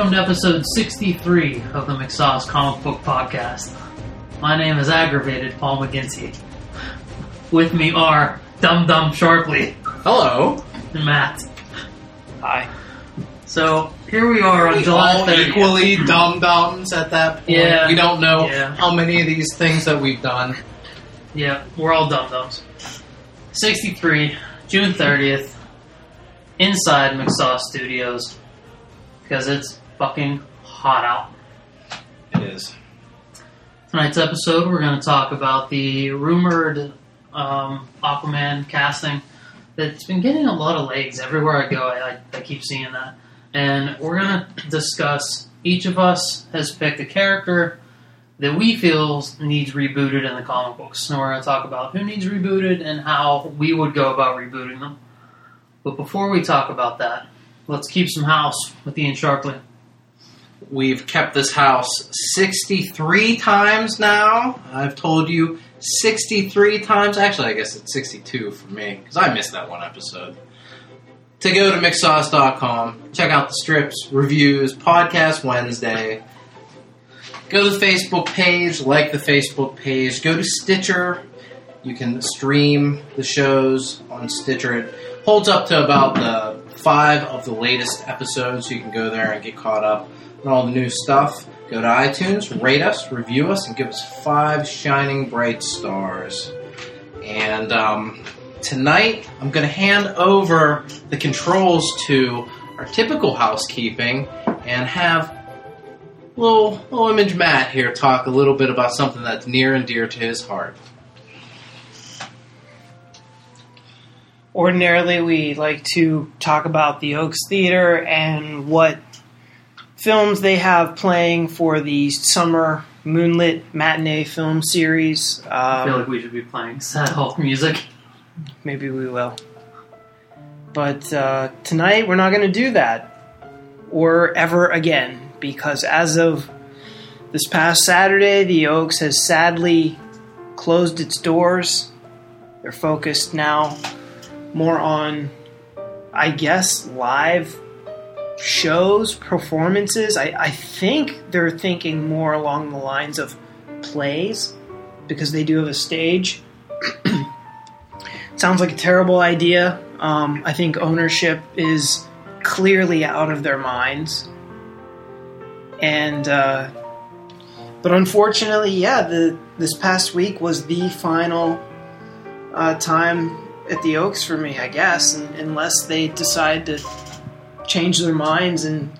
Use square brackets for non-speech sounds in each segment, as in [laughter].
Welcome to episode 63 of the McSauce Comic Book Podcast. My name is Aggravated Paul McGinty. With me are Dum Dum Sharply Hello. and Matt. Hi. So here we are on We July all 30th. equally dum dums at that point. Yeah. We don't know Yeah. how many of these things that we've done. Yeah, we're all dum dums. 63, June 30th, inside McSauce Studios. Because it's fucking hot out. It is. Tonight's episode, we're going to talk about the rumored um, Aquaman casting that's been getting a lot of legs everywhere I go. I, I keep seeing that. And we're going to discuss each of us has picked a character that we feel needs rebooted in the comic books. And we're going to talk about who needs rebooted and how we would go about rebooting them. But before we talk about that, let's keep some house with Ian Sharpley. We've kept this house 63 times now. I've told you 63 times. Actually, I guess it's 62 for me because I missed that one episode. To go to mcsauce.com, check out the strips, reviews, podcast Wednesday. Go to the Facebook page, like the Facebook page. Go to Stitcher. You can stream the shows on Stitcher. It holds up to about the five of the latest episodes. So you can go there and get caught up on all the new stuff. Go to iTunes, rate us, review us, and give us five shining bright stars. And um, tonight, I'm going to hand over the controls to our typical housekeeping and have little little image Matt here talk a little bit about something that's near and dear to his heart. Ordinarily, we like to talk about the Oaks Theater and what films they have playing for the summer moonlit matinee film series. I feel Um, like we should be playing sad Hulk music. maybe we will. But uh, tonight, we're not going to do that. Or ever again. Because as of this past Saturday, the Oaks has sadly closed its doors. They're focused now more on, I guess, live shows, performances. I, I think they're thinking more along the lines of plays because they do have a stage. [clears throat] Sounds like a terrible idea. Um, I think ownership is clearly out of their minds. And, uh, but unfortunately, yeah, the this past week was the final uh, time at the Oaks for me, I guess, unless they decide to change their minds and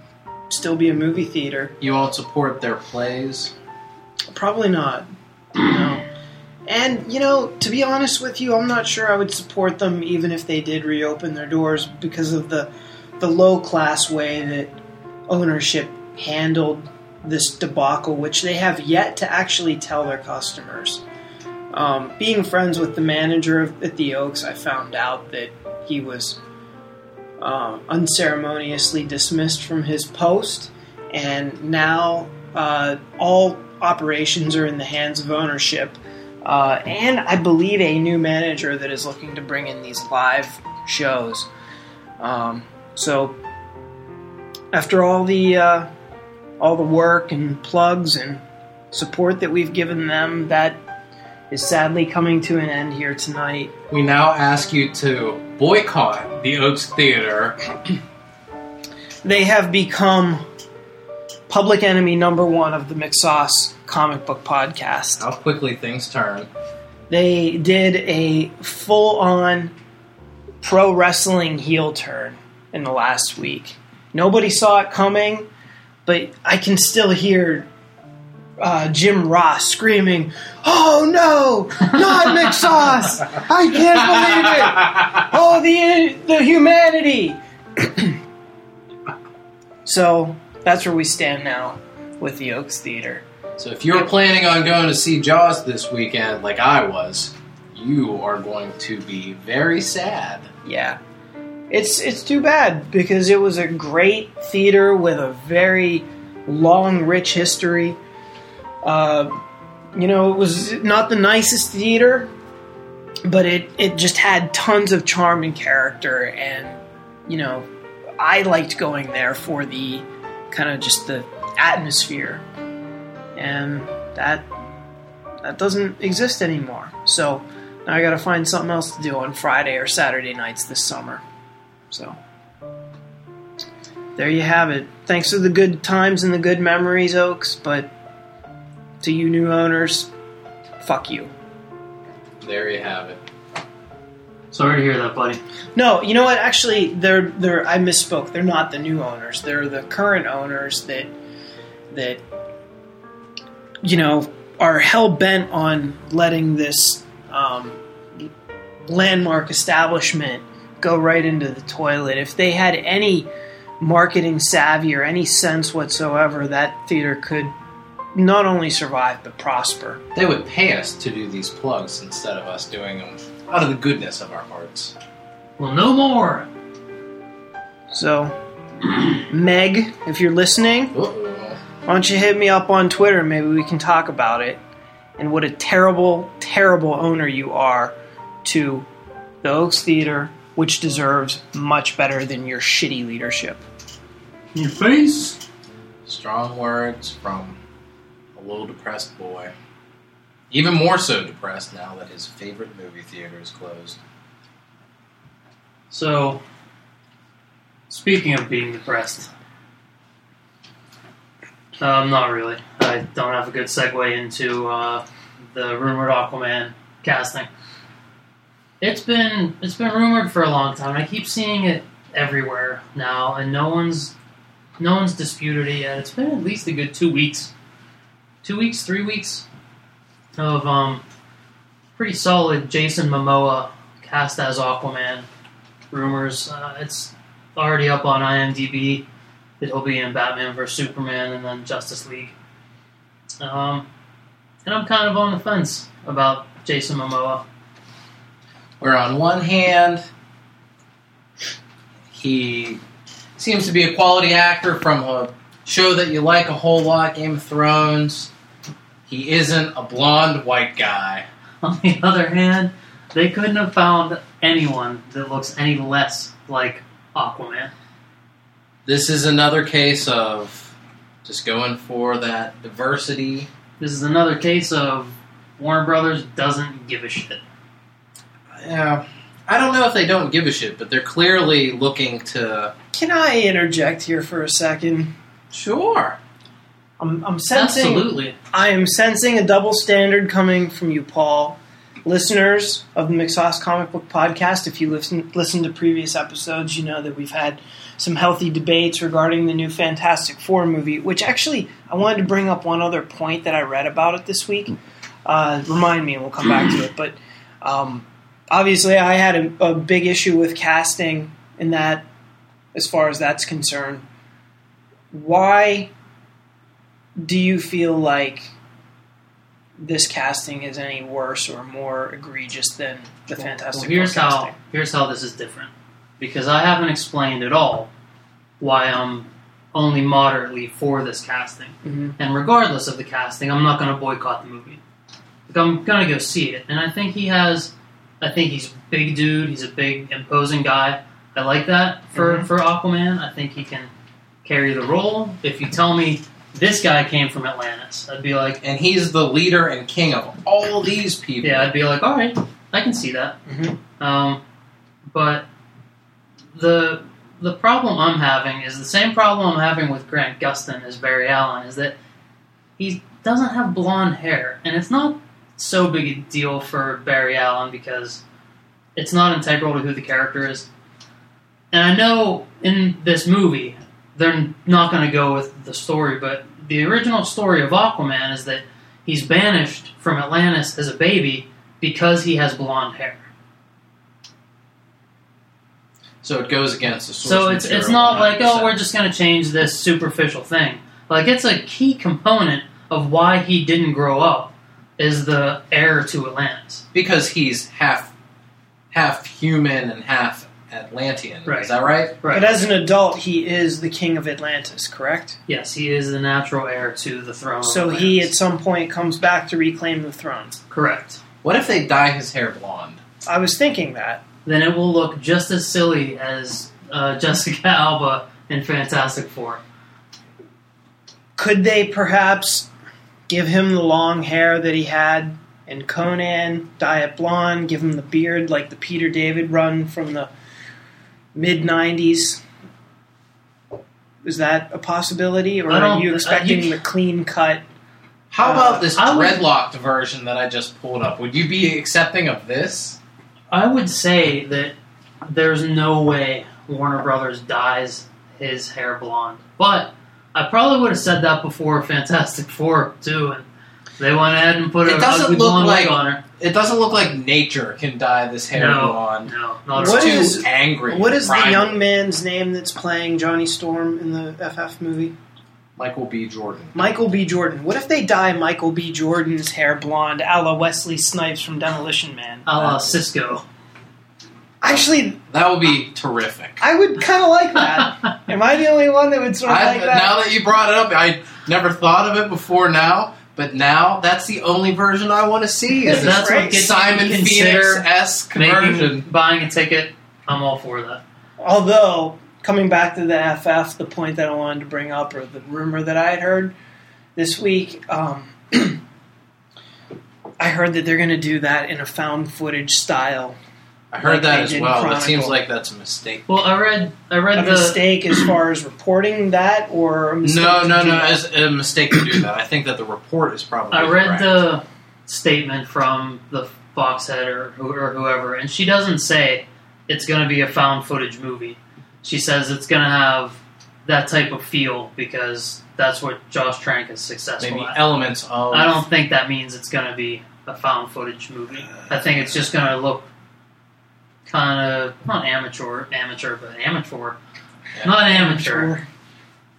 still be a movie theater. You won't support their plays. Probably not. No. And, you know, to be honest with you, I'm not sure I would support them even if they did reopen their doors because of the the low class way that ownership handled this debacle, which they have yet to actually tell their customers. Um, being friends with the manager of, at the Oaks, I found out that he was uh, unceremoniously dismissed from his post, and now uh, all operations are in the hands of ownership. Uh, and I believe a new manager that is looking to bring in these live shows. Um, so, after all the uh, all the work and plugs and support that we've given them, that is sadly coming to an end here tonight. We now ask you to boycott the Oaks Theater. [clears throat] They have become public enemy number one of the McSauce comic book podcast. How quickly things turn. They did a full on pro wrestling heel turn in the last week. Nobody saw it coming, but I can still hear uh, Jim Ross screaming, "Oh no, not McSauce! I can't believe it! Oh, the the humanity!" [clears throat] so that's where we stand now with the Oaks Theater. So if you're planning on going to see Jaws this weekend, like I was, you are going to be very sad. Yeah. It's it's too bad because it was a great theater with a very long, rich history. Uh, you know, it was not the nicest theater, but it, it just had tons of charm and character, and you know, I liked going there for the kind of just the atmosphere, and that that doesn't exist anymore. So now I got to find something else to do on Friday or Saturday nights this summer. So there you have it. Thanks for the good times and the good memories, Oaks. But to you new owners, fuck you. There you have it. Sorry to hear that, buddy. No, you know what? Actually, they're they're. I misspoke. They're not the new owners. They're the current owners that that you know are hell bent on letting this um, landmark establishment go right into the toilet. If they had any marketing savvy or any sense whatsoever, that theater could not only survive but prosper. They would pay us to do these plugs instead of us doing them out of the goodness of our hearts. Well, no more. So, [clears throat] Meg, if you're listening, Uh-oh. why don't you hit me up on Twitter? Maybe we can talk about it. And what a terrible, terrible owner you are to the Oaks Theater, which deserves much better than your shitty leadership. Your face. Strong words from a little depressed boy. Even more so depressed now that his favorite movie theater is closed. So, speaking of being depressed, um, not really. I don't have a good segue into uh, the rumored Aquaman casting. It's been it's been rumored for a long time. I keep seeing it everywhere now, and no one's no one's disputed it yet. It's been at least a good two weeks, two weeks, three weeks of um, pretty solid Jason Momoa cast as Aquaman rumors. Uh, it's already up on IMDb that he'll be in Batman vs Superman and then Justice League. Um, and I'm kind of on the fence about Jason Momoa. Where on one hand, he seems to be a quality actor from a show that you like a whole lot, Game of Thrones. He isn't a blonde white guy. [laughs] On the other hand, they couldn't have found anyone that looks any less like Aquaman. This is another case of just going for that diversity. This is another case of Warner Brothers doesn't give a shit. Yeah. I don't know if they don't give a shit, but they're clearly looking to. Can I interject here for a second? Sure. I'm, I'm sensing Absolutely. I am sensing a double standard coming from you, Paul. Listeners of the McSauce Comic Book Podcast, if you listen listen to previous episodes, you know that we've had some healthy debates regarding the new Fantastic Four movie. Which actually, I wanted to bring up one other point that I read about it this week. Uh, remind me, and we'll come back to it. But um, obviously, I had a, a big issue with casting in that, as far as that's concerned. Why do you feel like this casting is any worse or more egregious than the Fantastic Well, here's Four how here's how this is different because I haven't explained at all why I'm only moderately for this casting. Mhm. And regardless of the casting, I'm not going to boycott the movie. Like, I'm going to go see it, and I think he has. I think he's a big dude. He's a big, imposing guy. I like that for Mhm. for Aquaman. I think he can carry the role. If you tell me this guy came from Atlantis, I'd be like, And he's the leader and king of all these people. yeah, I'd be like, all right, I can see that. Mhm. Um, but the the problem I'm having is the same problem I'm having with Grant Gustin as Barry Allen is that he doesn't have blonde hair, and it's not so big a deal for Barry Allen because it's not integral to who the character is. And I know in this movie they're not going to go with the story, but the original story of Aquaman is that he's banished from Atlantis as a baby because he has blonde hair. So it goes against the source So it's it's not like oh we're just going to change this superficial thing. Like it's a key component of why he didn't grow up is the heir to Atlantis. because he's half half human and half Atlantean. Right. Is that right? Right. But as an adult, he is the king of Atlantis, correct? yes, he is the natural heir to the throne. of So he, at some point, comes back to reclaim the throne. correct. What if they dye his hair blonde? I was thinking that. Then it will look just as silly as uh, [laughs] Jessica Alba in Fantastic Four. could they perhaps give him the long hair that he had in Conan, dye it blonde, give him the beard like the Peter David run from the mid '90s? Is that a possibility, or are don't- you uh, expecting you- the clean cut? How Uh, about this I would- dreadlocked version that I just pulled up? Would you be accepting of this? I would say that there's no way Warner Brothers dyes his hair blonde. But I probably would have said that before Fantastic Four too, and they went ahead and put It a doesn't ugly look blonde wig like- on her. It doesn't look like nature can dye this hair No. blonde. No, not It's What too is- angry. What is the primal. young man's name that's playing Johnny Storm in the FF movie? Michael B. Jordan? Michael B. Jordan. What if they dye Michael B. Jordan's hair blonde, a la Wesley Snipes from Demolition Man? a la Cisco. Actually, That would be terrific. I would kind of like that. [laughs] Am I the only one that would sort of I, like that? now that you brought it up, I never thought of it before now, but now that's the only version I want to see. Is If this that's what gets you to Simon consider Phoenix esque version? Making buying a ticket, I'm all for that. Although, coming back to the FF, the point that I wanted to bring up, or the rumor that I had heard this week, um, [clears throat] I heard that they're going to do that in a found footage style. I heard Like that as did well. It seems like that's a mistake. Well, I read I A read the mistake as far as reporting that, or a mistake No, to no, do no. that? As a mistake to do that. I think that the report is probably. I read correct. the statement from the Fox head or, or whoever, and she doesn't say it's going to be a found footage movie. She says it's going to have that type of feel because that's what Josh Trank is successful maybe at. elements of. I don't think that means it's going to be a found footage movie. I think it's just going to look kind of not amateur, amateur, but amateur, Yeah. not amateur.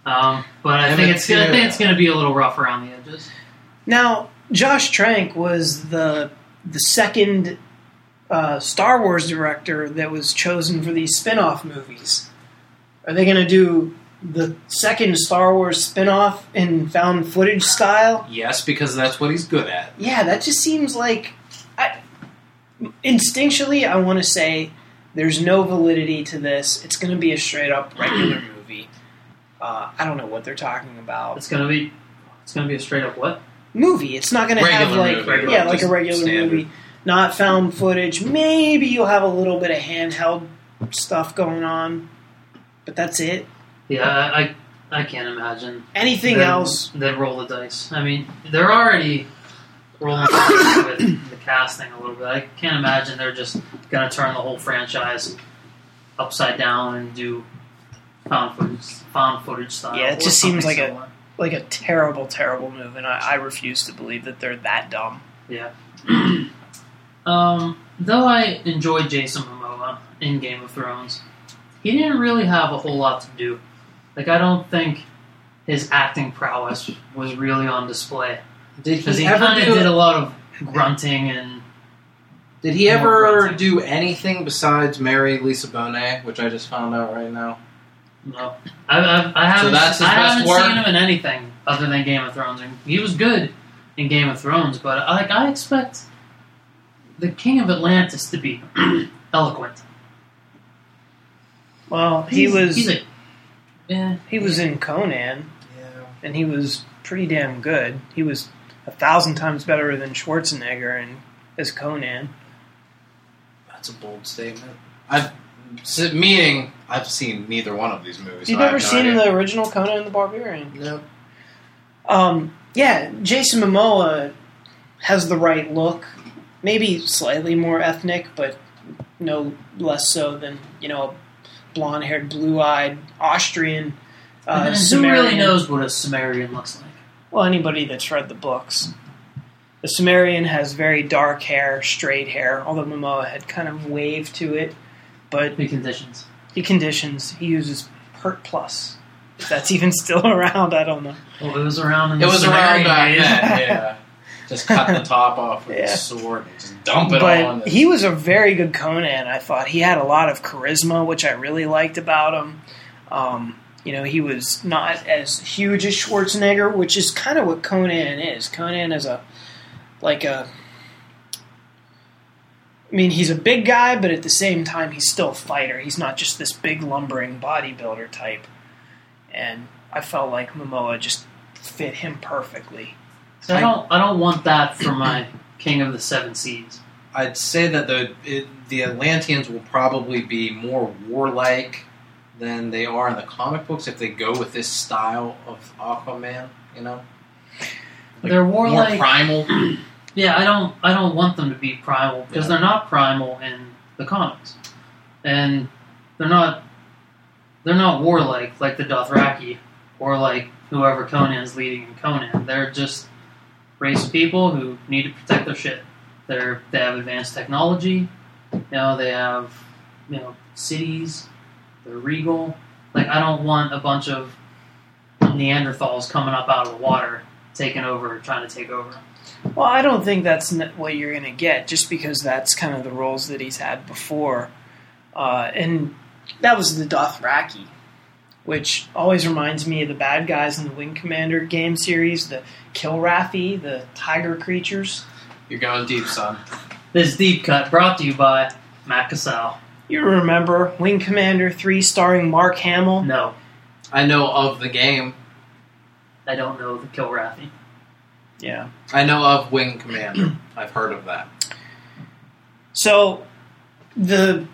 Um, but I think it's gonna, I think it's going to be a little rough around the edges. Now, Josh Trank was the the second uh, Star Wars director that was chosen for these spin-off movies. Are they going to do the second Star Wars spin-off in found footage style? Yes, because that's what he's good at. Yeah, that just seems like I, instinctually I want to say there's no validity to this. It's going to be a straight up regular [clears throat] movie. Uh, I don't know what they're talking about. It's going to be it's going to be a straight up what? movie. It's not going to have Regular like movie, yeah, like like a just regular standard. movie, not found footage. Maybe you'll have a little bit of handheld stuff going on, but that's it. Yeah, I I, I can't imagine Anything them- else? They roll the dice. I mean, they're already rolling the dice with the [coughs] casting a little bit. I can't imagine they're just going to turn the whole franchise upside down and do found footage, found footage style. Yeah, it just seems something like a- Like a terrible, terrible move, and I, I refuse to believe that they're that dumb. Yeah. [clears throat] um, though I enjoyed Jason Momoa in Game of Thrones, he didn't really have a whole lot to do. Like, I don't think his acting prowess was really on display. Did he he ever kind of do? did a lot of grunting and. did he ever grunting. do anything besides marry Lisa Bonet, which I just found out right now? No. I, I, I haven't, that's his I haven't work? seen him in anything other than Game of Thrones. And he was good in Game of Thrones, but like I expect the King of Atlantis to be [clears throat] eloquent. Well, he He's- was He's a, eh, he was in Conan, Yeah. and he was pretty damn good. He was a thousand times better than Schwarzenegger in, as Conan. That's a bold statement. I've s- meaning I've seen neither one of these movies. You've so never no seen idea. the original Conan the Barbarian? No. Um, yeah, Jason Momoa has the right look. Maybe slightly more ethnic, but no less so than you know a blonde-haired, blue-eyed Austrian. Uh, [laughs] who Cimmerian. really knows what a Cimmerian looks like? Well, anybody that's read the books. The Cimmerian has very dark hair, straight hair, although Momoa had kind of wave to it. But he conditions. he conditions, he uses Pert Plus. If that's even still [laughs] around, I don't know. Well, it was around in It the was around Cimmerian back then. Yeah. [laughs] Just cut the top off with Yeah. a sword and just dump it on. But he was a very good Conan, I thought. He had a lot of charisma, which I really liked about him. Um, you know, he was not as huge as Schwarzenegger, which is kind of what Conan is. Conan is a, like a, I mean, he's a big guy, but at the same time, he's still a fighter. He's not just this big lumbering bodybuilder type. And I felt like Momoa just fit him perfectly. So I don't I don't want that for my [clears throat] King of the Seven Seas. I'd say that the it, the Atlanteans will probably be more warlike than they are in the comic books if they go with this style of Aquaman. You know, Like, They're more warlike. primal. [clears throat] Yeah, I don't I don't want them to be primal because Yeah. they're not primal in the comics, and they're not they're not warlike like the Dothraki or like whoever Conan's leading in Conan. They're just race of people who need to protect their shit. They're they have advanced technology. You know they have you know cities. They're regal. Like I don't want a bunch of Neanderthals coming up out of the water, taking over, trying to take over. Well, I don't think that's what you're going to get, just because that's kind of the roles that he's had before, uh, and that was the Dothraki, which always reminds me of the bad guys in the Wing Commander game series, the Kilrathi, the tiger creatures. You're going deep, son. This deep cut brought to you by Matt Cassell. You remember Wing Commander 3 starring Mark Hamill? No, I know of the game. I don't know the Kilrathi. Yeah. I know of Wing Commander. [clears throat] I've heard of that. So, the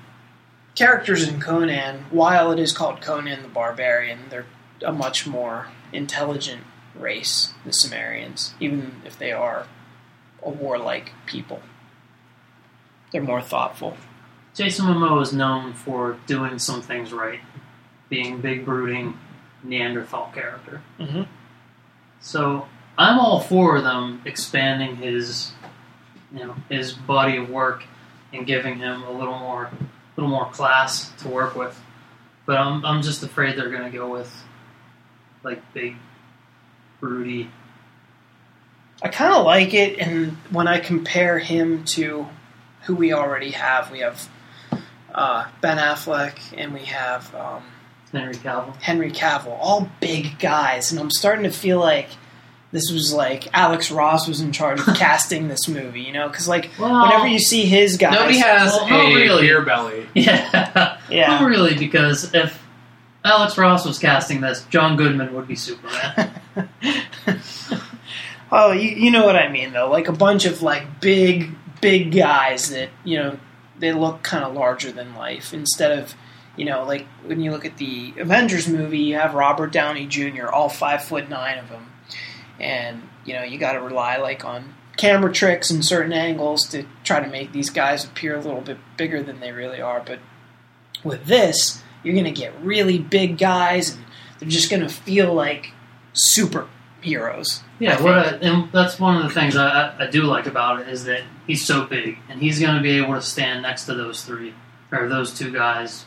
characters in Conan, while it is called Conan the Barbarian, they're a much more intelligent race, the Cimmerians, even if they are a warlike people. They're more thoughtful. Jason Momoa is known for doing some things right, being big, brooding Neanderthal character. Mm-hmm. So I'm all for them expanding his, you know, his body of work and giving him a little more, little more class to work with. But I'm, I'm just afraid they're going to go with like big, broody. I kind of like it, and when I compare him to who we already have, we have uh, Ben Affleck and we have um, Henry Cavill. Henry Cavill, all big guys, and I'm starting to feel like this was like Alex Ross was in charge of [laughs] casting this movie, you know? Because like Well, whenever you see his guys, Nobody has well, a really. beer belly. [laughs] yeah, yeah, not really, because if Alex Ross was casting this, John Goodman would be Superman. [laughs] oh, you, you know what I mean though, like a bunch of like big, big guys that you know they look kind of larger than life instead of. You know, like when you look at the Avengers movie, you have Robert Downey Jr., all five foot nine of him, and you know you got to rely like on camera tricks and certain angles to try to make these guys appear a little bit bigger than they really are. But with this, you're going to get really big guys, and they're just going to feel like superheroes. Yeah, and that's one of the things I, I, do like about it is that he's so big, and he's going to be able to stand next to those three or those two guys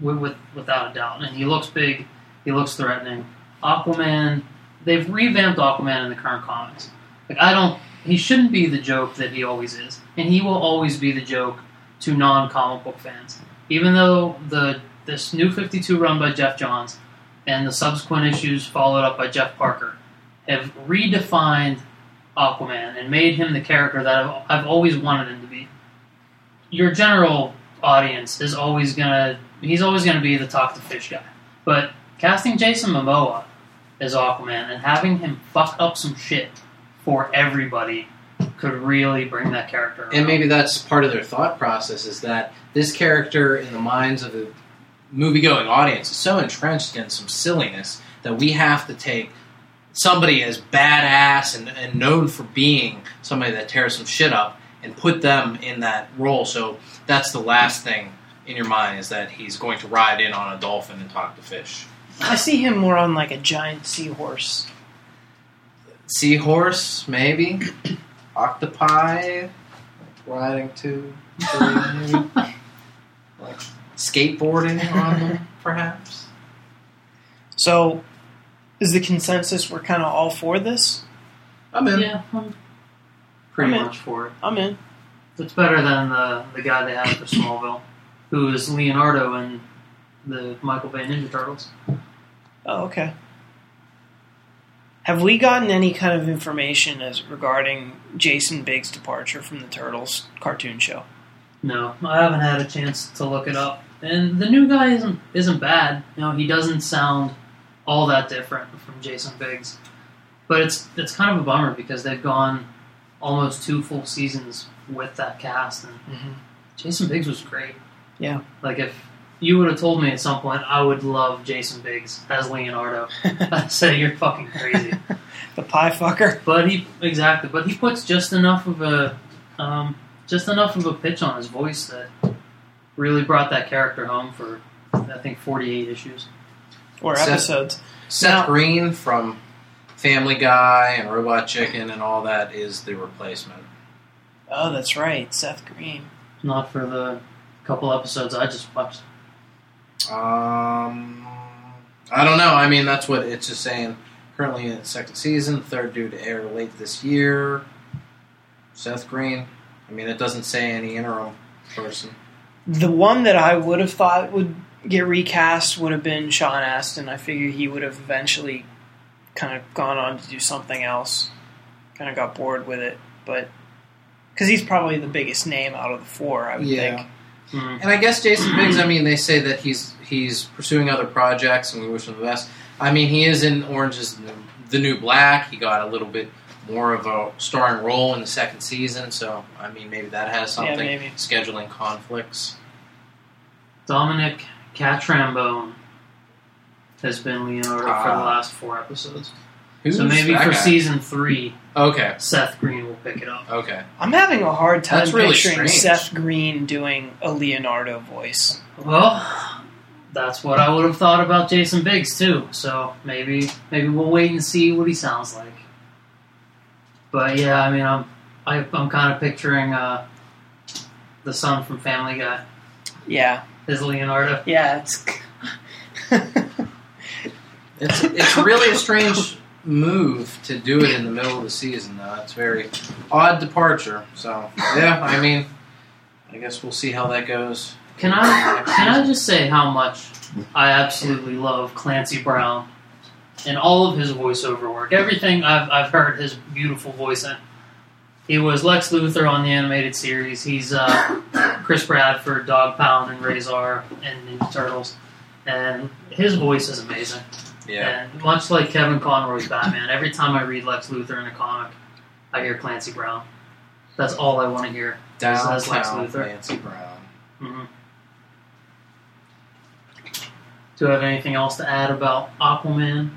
with, with without a doubt. And he looks big, he looks threatening. Aquaman, they've revamped Aquaman in the current comics. Like I don't, he shouldn't be the joke that he always is, and he will always be the joke to non-comic book fans. Even though the this new Fifty Two run by Geoff Johns and the subsequent issues followed up by Jeff Parker have redefined Aquaman and made him the character that I've, I've always wanted him to be. Your general audience is always gonna he's always gonna be the talk to fish guy. But casting Jason Momoa as Aquaman and having him fuck up some shit for everybody could really bring that character around. And maybe that's part of their thought process is that this character, in the minds of the movie-going audience, is so entrenched in some silliness that we have to take somebody as badass and, and known for being somebody that tears some shit up and put them in that role. So that's the last thing in your mind is that he's going to ride in on a dolphin and talk to fish. I see him more on like a giant seahorse. Seahorse, maybe. [clears throat] Octopi, riding to, to [laughs] like skateboarding on them, perhaps. So, is the consensus we're kind of all for this? I'm in. yeah, I'm pretty I'm in. much for it. I'm in. It's better than the the guy they had for Smallville, who is Leonardo in the Michael Bay Ninja Turtles. Oh, okay. Have we gotten any kind of information as regarding Jason Biggs' departure from the Turtles cartoon show? No, I haven't had a chance to look it up. And the new guy isn't isn't bad. You know, he doesn't sound all that different from Jason Biggs. But it's it's kind of a bummer because they've gone almost two full seasons with that cast, and Jason Biggs was great. Yeah. Like if you would have told me at some point I would love Jason Biggs as Leonardo, [laughs] I'd say you're fucking crazy. [laughs] the pie fucker. But he exactly, but he puts just enough of a um, just enough of a pitch on his voice that really brought that character home for I think 48 issues. Or Seth- episodes. Seth Now- Green from Family Guy and Robot Chicken and all that is the replacement. Oh, that's right. Seth Green. Not for the couple episodes I just watched. Um, I don't know. I mean, that's what it's just saying. Currently in its second season, third due to air late this year. Seth Green. I mean, it doesn't say any interim person. The one that I would have thought would get recast would have been Sean Astin. I figure he would have eventually kind of gone on to do something else. Kind of got bored with it, but because he's probably the biggest name out of the four, I would Yeah. think. Mm. And I guess Jason Biggs. I mean, they say that he's he's pursuing other projects, and we wish him the best. I mean, he is in Orange is the New, Black. He got a little bit more of a starring role in the second season, so I mean, maybe that has something. Yeah, something. maybe. Scheduling conflicts. Dominic Catrambone has been Leonardo for the Ah. last four episodes. Who's so maybe that for guy? season three, Okay. Seth Green will pick it up. Okay. I'm having a hard time That's really picturing strange. Seth Green doing a Leonardo voice. Well, that's what I would have thought about Jason Biggs too. So maybe maybe we'll wait and see what he sounds like. But yeah, I mean, I'm I, I'm kind of picturing uh, the son from Family Guy Yeah, as Leonardo. yeah, it's. [laughs] It's it's really a strange move to do it in the middle of the season, though. It's very odd departure. So yeah, I mean, I guess we'll see how that goes. Can I can I just say how much I absolutely love Clancy Brown and all of his voiceover work. Everything I've I've heard his beautiful voice in. He was Lex Luthor on the animated series. He's uh, Chris Bradford, Dog Pound, and Rahzar and Ninja Turtles, and his voice is amazing. Yeah. And much like Kevin Conroy's Batman, every time I read Lex Luthor in a comic, I hear Clancy Brown. That's all I want to hear. As Lex Downtown Luthor. Nancy Brown. hmm Do you have anything else to add about Aquaman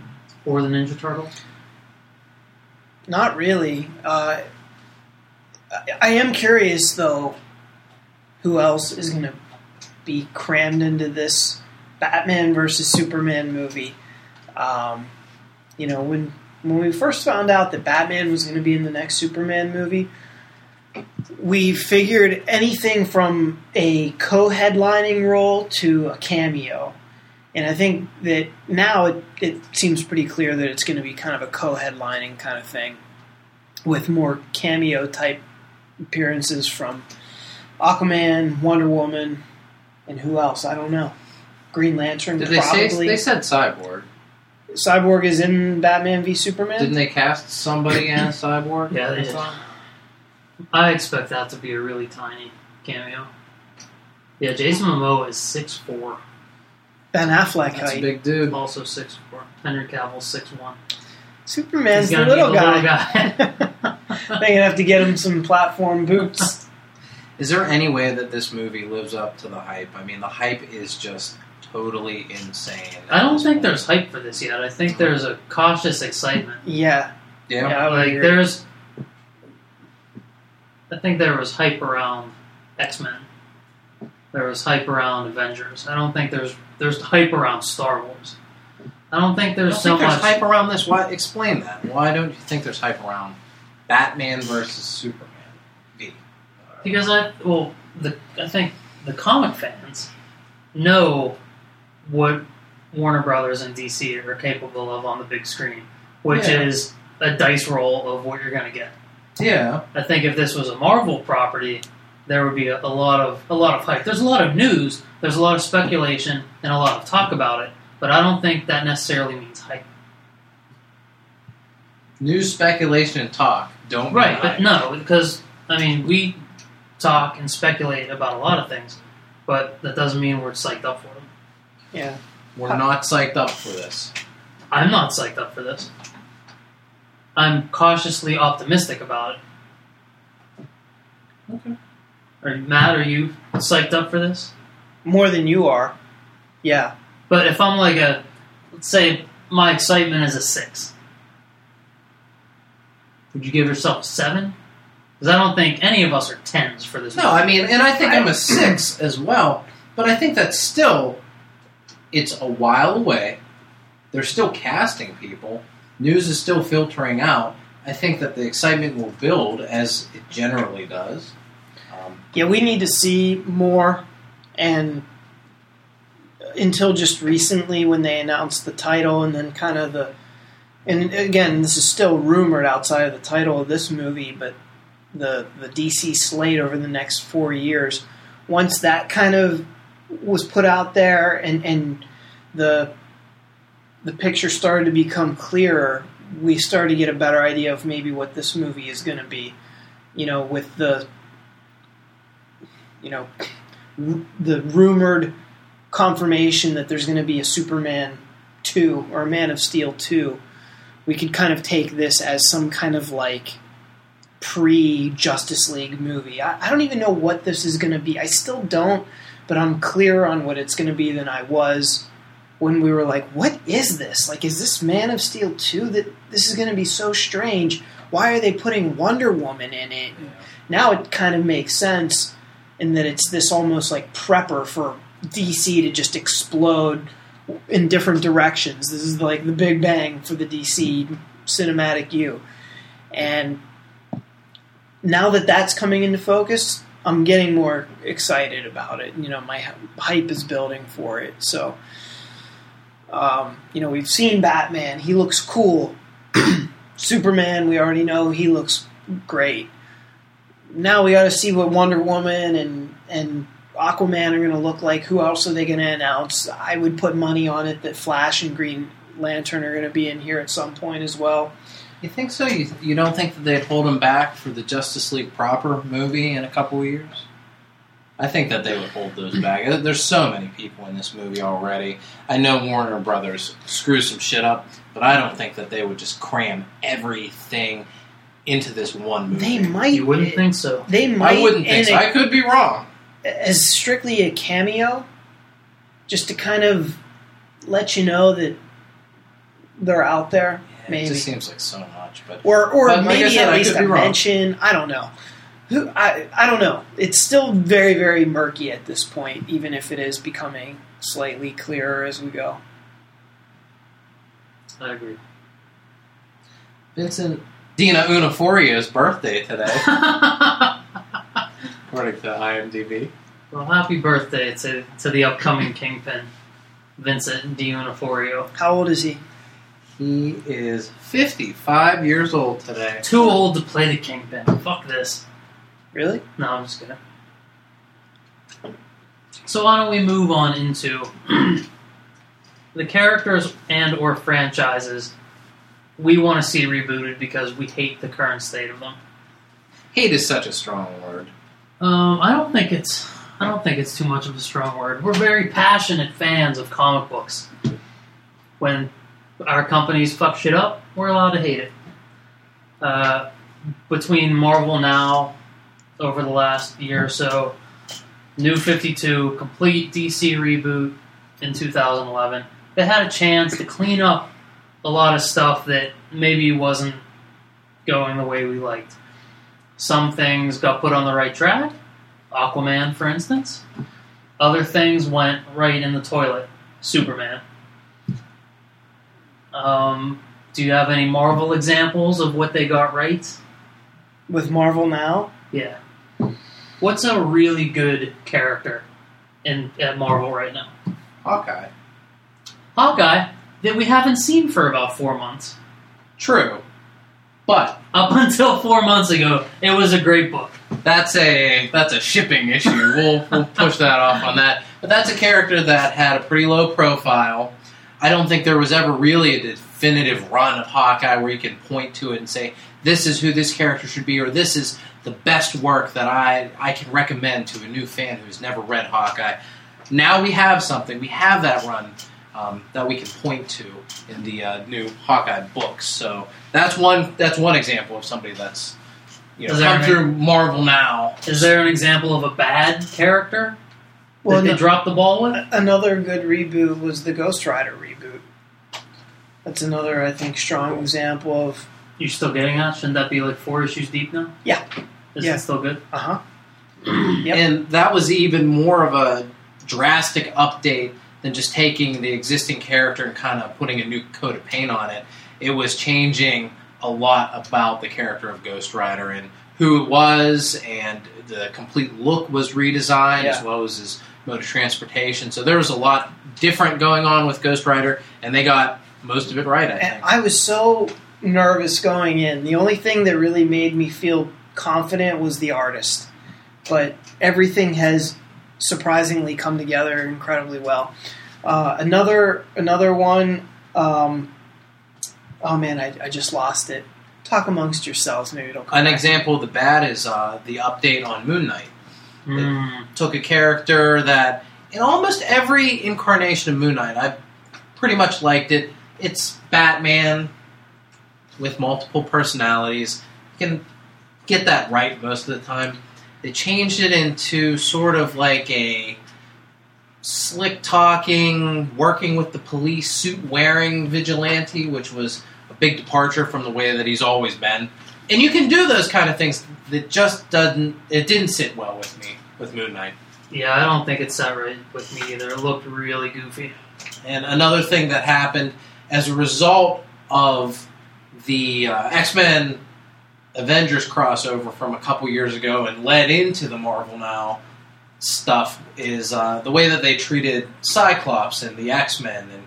or the Ninja Turtles? Not really. Uh, I, am curious, though, who else is going to be crammed into this Batman versus Superman movie. Um, you know, when when we first found out that Batman was going to be in the next Superman movie, we figured anything from a co-headlining role to a cameo. And I think that now it, it seems pretty clear that it's going to be kind of a co-headlining kind of thing, with more cameo type appearances from Aquaman, Wonder Woman, and who else? I don't know. Green Lantern, Did they probably. say they said Cyborg? Cyborg is in Batman v Superman. Didn't they cast somebody as [coughs] Cyborg? Yeah, they I did. I expect that to be a really tiny cameo. Yeah, Jason Momoa is six four, ben Affleck That's a big dude. also six four. Henry Cavill six one. Superman's the little the guy. little guy. [laughs] [laughs] They're gonna have to get him some platform boots. Is there any way that this movie lives up to the hype? I mean, the hype is just totally insane. I don't think there's hype for this yet. I think there's a cautious excitement. Yeah, Yeah. yeah, like agree. there's I think there was hype around X Men. There was hype around Avengers. I don't think there's there's hype around Star Wars. I don't think there's don't so think there's much hype around this. Why? Explain that. Why don't you think there's hype around Batman versus Superman? V. Uh, because I well the I think the comic fans know what Warner Brothers and DC are capable of on the big screen, which Yeah. is a dice roll of what you're going to get. Yeah. I think if this was a Marvel property, there would be a, a lot of a lot of hype. There's a lot of news, there's a lot of speculation, and a lot of talk about it. But I don't think that necessarily means hype. News, speculation, and talk don't mean Right, but hype. no, because I mean we talk and speculate about a lot of things, but that doesn't mean we're psyched up for them. yeah. We're not psyched up for this. I'm not psyched up for this. I'm cautiously optimistic about it. Okay. Are you Matt? Are you psyched up for this? More than you are. Yeah. But if I'm like a, let's say my excitement is a six, would you give yourself a seven? Because I don't think any of us are tens for this. No, movie. I mean, and I think I'm a six as well, but I think that still, it's a while away. They're still casting people. News is still filtering out. I think that the excitement will build as it generally does. Um, Yeah, we need to see more. And until just recently, when they announced the title, and then kind of the. And again, this is still rumored outside of the title of this movie, but the the DC slate over the next four years. Once that kind of was put out there, and and the the picture started to become clearer, we started to get a better idea of maybe what this movie is going to be. You know, with the you know the rumored confirmation that there's going to be a Superman two or a Man of Steel two, we could kind of take this as some kind of like pre Justice League movie. I, I don't even know what this is going to be. I still don't, but I'm clearer on what it's going to be than I was when we were like, "What is this? Like, is this Man of Steel two? That this is going to be so strange. Why are they putting Wonder Woman in it?" Now it kind of makes sense in that it's this almost like prepper for DC to just explode in different directions. This is like the Big Bang for the DC cinematic U. And now that that's coming into focus, I'm getting more excited about it. You know, my hype is building for it. So, um, you know, we've seen Batman. He looks cool. [clears throat] Superman, we already know he looks great. Now we got to see what Wonder Woman and and Aquaman are going to look like. Who else are they going to announce? I would put money on it that Flash and Green Lantern are going to be in here at some point as well. you think so? You, you don't think that they'd hold him back for the Justice League proper movie in a couple years? I think that they would hold those back. There's so many people in this movie already. I know Warner Brothers screw some shit up, but I don't think that they would just cram everything into this one movie. They might. you wouldn't think so. They might. I wouldn't think in so. a- I could be wrong. As strictly a cameo, just to kind of let you know that they're out there, It maybe, just seems like so much, but or or But like maybe said, at least a wrong. mention. I don't know. Who I I don't know. It's still very very murky at this point, even if it is becoming slightly clearer as we go. I agree. Vincent D'Onofrio's birthday today, [laughs] according to IMDb. well, happy birthday to to the upcoming Kingpin, Vincent D'Onofrio. How old is he? He is 55 years old today. Too old to play the Kingpin. Fuck this. Really? No, I'm just kidding. So why don't we move on into [clears throat] the characters and or franchises we want to see rebooted because we hate the current state of them. Hate is such a strong word. Um, I don't think it's I don't think it's too much of a strong word. We're very passionate fans of comic books. When our companies fuck shit up, we're allowed to hate it. Uh, between Marvel now, over the last year or so, New 52, complete DC reboot in 2011, they had a chance to clean up a lot of stuff that maybe wasn't going the way we liked. Some things got put on the right track, Aquaman, for instance. Other things went right in the toilet, Superman. Um, do you have any Marvel examples of what they got right? With Marvel now? Yeah. What's a really good character in at Marvel right now? Hawkeye. Hawkeye that we haven't seen for about four months. True. But Up [laughs] until four months ago, it was a great book. that's a that's a shipping issue. We'll we'll push that off on that. But that's a character that had a pretty low profile. I don't think there was ever really a definitive run of Hawkeye where you can point to it and say this is who this character should be, or this is the best work that I I can recommend to a new fan who's never read Hawkeye. Now we have something. We have that run. Um, that we can point to in the uh, new Hawkeye books. So that's one that's one example of somebody that's you know Is there come any- through Marvel now. Is there an example of a bad character Well, that they no- dropped the ball with? Another good reboot was the Ghost Rider reboot. That's another, I think, strong example of You're still getting that? Shouldn't that be like four issues deep now? Yeah. Is Yeah. it still good? uh huh. [clears throat] Yep. And that was even more of a drastic update than just taking the existing character and kind of putting a new coat of paint on it. It was changing a lot about the character of Ghost Rider and who it was, and the complete look was redesigned as well as his mode of transportation. So there was a lot different going on with Ghost Rider, and they got most of it right, I And think. I was so nervous going in. The only thing that really made me feel confident was the artist. But everything has surprisingly come together incredibly well. Uh, another another one. Um, oh man, I, I just lost it. Talk amongst yourselves. Maybe it'll come. An back. example of the bad is uh, the update on Moon Knight. Mm. took a character that in almost every incarnation of Moon Knight, I've pretty much liked it. It's Batman with multiple personalities. You can get that right most of the time. They changed it into sort of like a slick talking, working with the police, suit wearing vigilante, which was a big departure from the way that he's always been. And you can do those kind of things that just doesn't it didn't sit well with me with Moon Knight. Yeah, I don't think it sat right with me either. It looked really goofy. And another thing that happened as a result of the uh, X Men Avengers crossover from a couple years ago and led into the Marvel Now stuff is uh, the way that they treated Cyclops and the X Men. And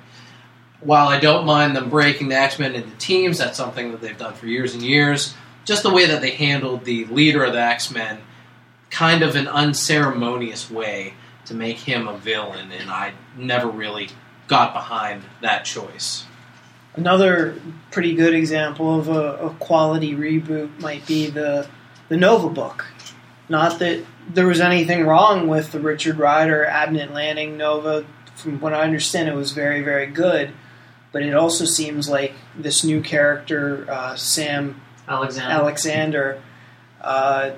while I don't mind them breaking the X Men into teams, that's something that they've done for years and years. Just the way that they handled the leader of the X Men, kind of an unceremonious way to make him a villain, and I never really got behind that choice. Another pretty good example of a, a quality reboot might be the the Nova book. Not that there was anything wrong with the Richard Rider Abnett Lanning Nova. From what I understand, it was very very good. But it also seems like this new character, uh, Sam Alexander. Alexander, uh,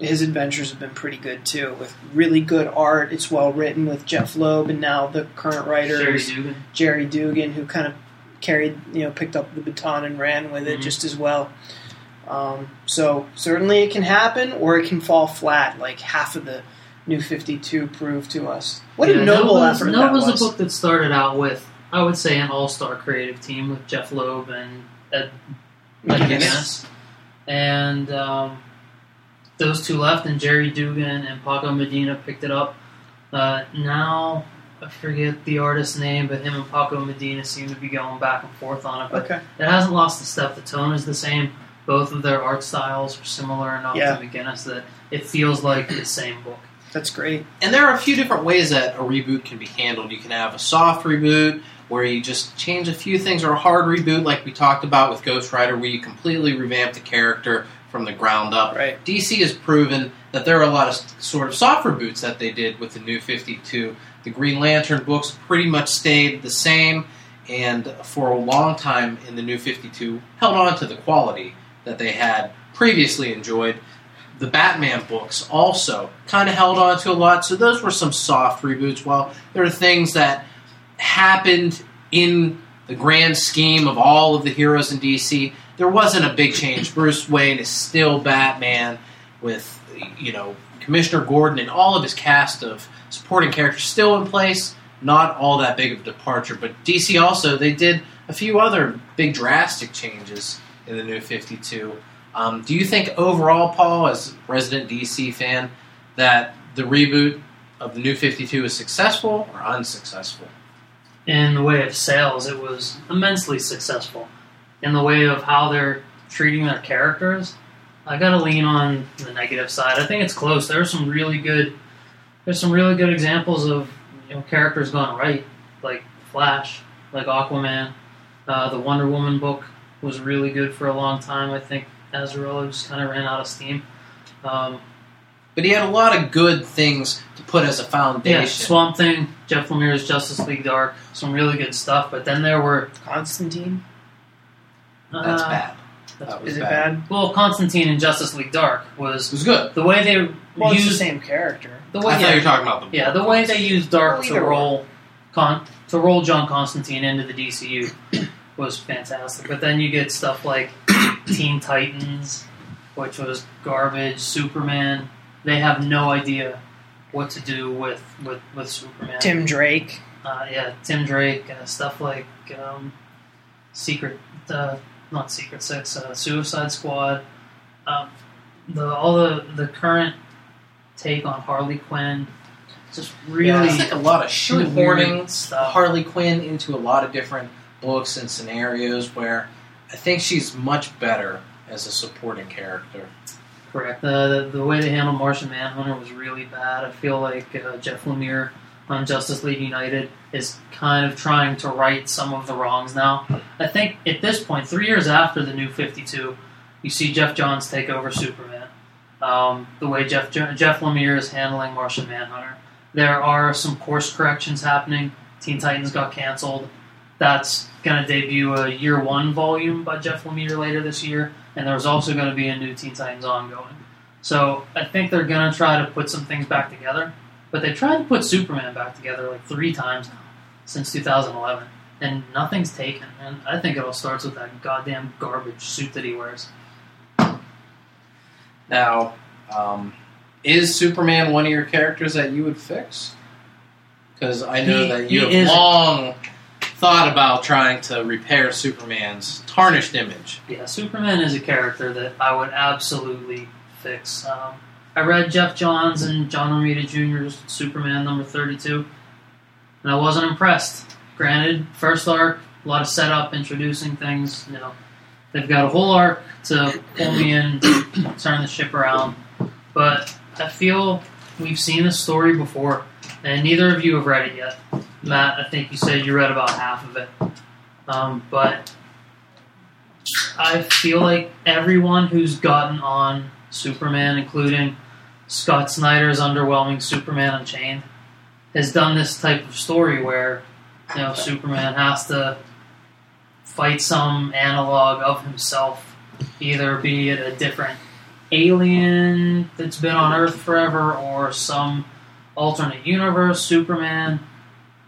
his adventures have been pretty good too, with really good art. It's well written with Jeph Loeb, and now the current writer Gerry is Duggan. Gerry Duggan, who kind of carried, you know, picked up the baton and ran with it Mhm. just as well. Um, so certainly it can happen, or it can fall flat, like half of the New Fifty Two proved to us. What Yeah, a noble Nova's, effort Nova's that was! a book that started out with, I would say, an all-star creative team with Jeph Loeb and Ed, Ed. And um, those two left, and Gerry Duggan and Paco Medina picked it up. Uh, now, I forget the artist's name, but him and Paco Medina seem to be going back and forth on it. But Okay, it hasn't lost the step. The tone is the same. Both of their art styles are similar enough Yeah. to McGuinness that it feels like the same book. that's great. And there are a few different ways that a reboot can be handled. You can have a soft reboot where you just change a few things, or a hard reboot like we talked about with Ghost Rider, where you completely revamp the character from the ground up. Right. DC has proven that there are a lot of sort of soft reboots that they did with the New 52. The Green Lantern books pretty much stayed the same, and for a long time in the New 52, held on to the quality that they had previously enjoyed. The Batman books also kind of held on to a lot, so those were some soft reboots. While there are things that happened in the grand scheme of all of the heroes in DC, there wasn't a big change. Bruce Wayne is still Batman with, you know, Commissioner Gordon and all of his cast of supporting characters still in place. Not all that big of a departure, but DC also they did a few other big drastic changes in the new 52. Um, do you think overall, Paul, as resident DC fan, that the reboot of the new 52 is successful or unsuccessful? in the way of sales, it was immensely successful. In the way of how they're treating their characters, I gotta lean on the negative side. I think it's close. There's some really good, there's some really good examples of you know characters gone right, like Flash, like Aquaman. Uh, the Wonder Woman book was really good for a long time. I think Azzarello just kind of ran out of steam. Um, But he had a lot of good things to put as a foundation. yeah, Swamp Thing Jeff Lemire's Justice League Dark, some really good stuff. But then there were Constantine. That's uh, bad. That was Is it bad. bad? Well, Constantine in Justice League Dark It was was good. the way they Well, it's the same character. The I way thought yeah, you were talking about the yeah the way they used Dark to roll con, to roll John Constantine into the DCU [coughs] was fantastic. But then you get stuff like [coughs] Teen Titans, which was garbage. Superman, they have no idea what to do with with, with Superman. Tim Drake. uh, yeah, Tim Drake, uh, stuff like um, Secret, uh, not Secret Six, uh, Suicide Squad. Um, the all the the current take on Harley Quinn, just really It's like a lot of shoehorning stuff. Harley Quinn into a lot of different books and scenarios where I think she's much better as a supporting character. Correct. The, the the way they handled Martian Manhunter was really bad. I feel like uh, Jeff Lemire on Justice League United is kind of trying to right some of the wrongs now. I think at this point, three years after the new Fifty Two, you see Geoff Johns take over Superman. Um, the way Jeff Jeff Lemire is handling Martian Manhunter, there are some course corrections happening. Teen Titans got canceled. That's going to debut a year one volume by Jeff Lemire later this year and there's also going to be a new Teen Titans ongoing. So I think they're going to try to put some things back together. But they tried to put Superman back together like three times now since 2011, and nothing's taken. And I think it all starts with that goddamn garbage suit that he wears. Now, um, is Superman one of your characters that you would fix? Because I know He- that you have is. long thought about trying to repair Superman's tarnished image. Yeah, Superman is a character that I would absolutely fix. Um, I read Geoff Johns and John Romita Jr.'s Superman number 32, and I wasn't impressed. Granted, first arc, a lot of setup, introducing things. You know, they've got a whole arc to pull me in, [coughs] turn the ship around. But I feel we've seen this story before, and neither of you have read it yet. Matt, I think you said you read about half of it. Um, but I feel like everyone who's gotten on Superman, including Scott Snyder's underwhelming Superman Unchained, has done this type of story where you know Superman has to fight some analog of himself, either be it a different alien that's been on Earth forever or some alternate universe Superman.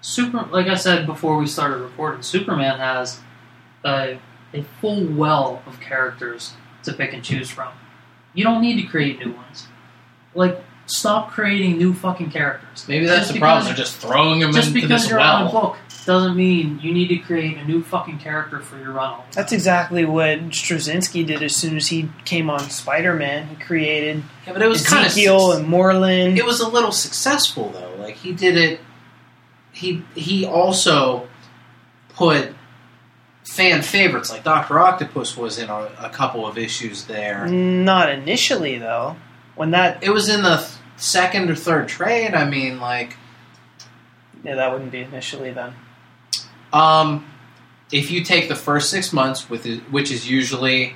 Super, like I said before we started recording, Superman has a, a full well of characters to pick and choose from. You don't need to create new ones. Like, stop creating new fucking characters. Maybe that's Just the problem. They're just throwing them Just into because this you're on a well. book doesn't mean you need to create a new fucking character for your run. That's exactly what Straczynski did as soon as he came on Spider-Man. He created Yeah, but it was kind of Ezekiel and Morlun. it was a little successful though. Like he did it. He he also put fan favorites like Doctor Octopus was in a, a couple of issues there. Not initially, though. When that, It was in the second or third trade. I mean, like yeah, that wouldn't be initially then. Um, if you take the first six months with which is usually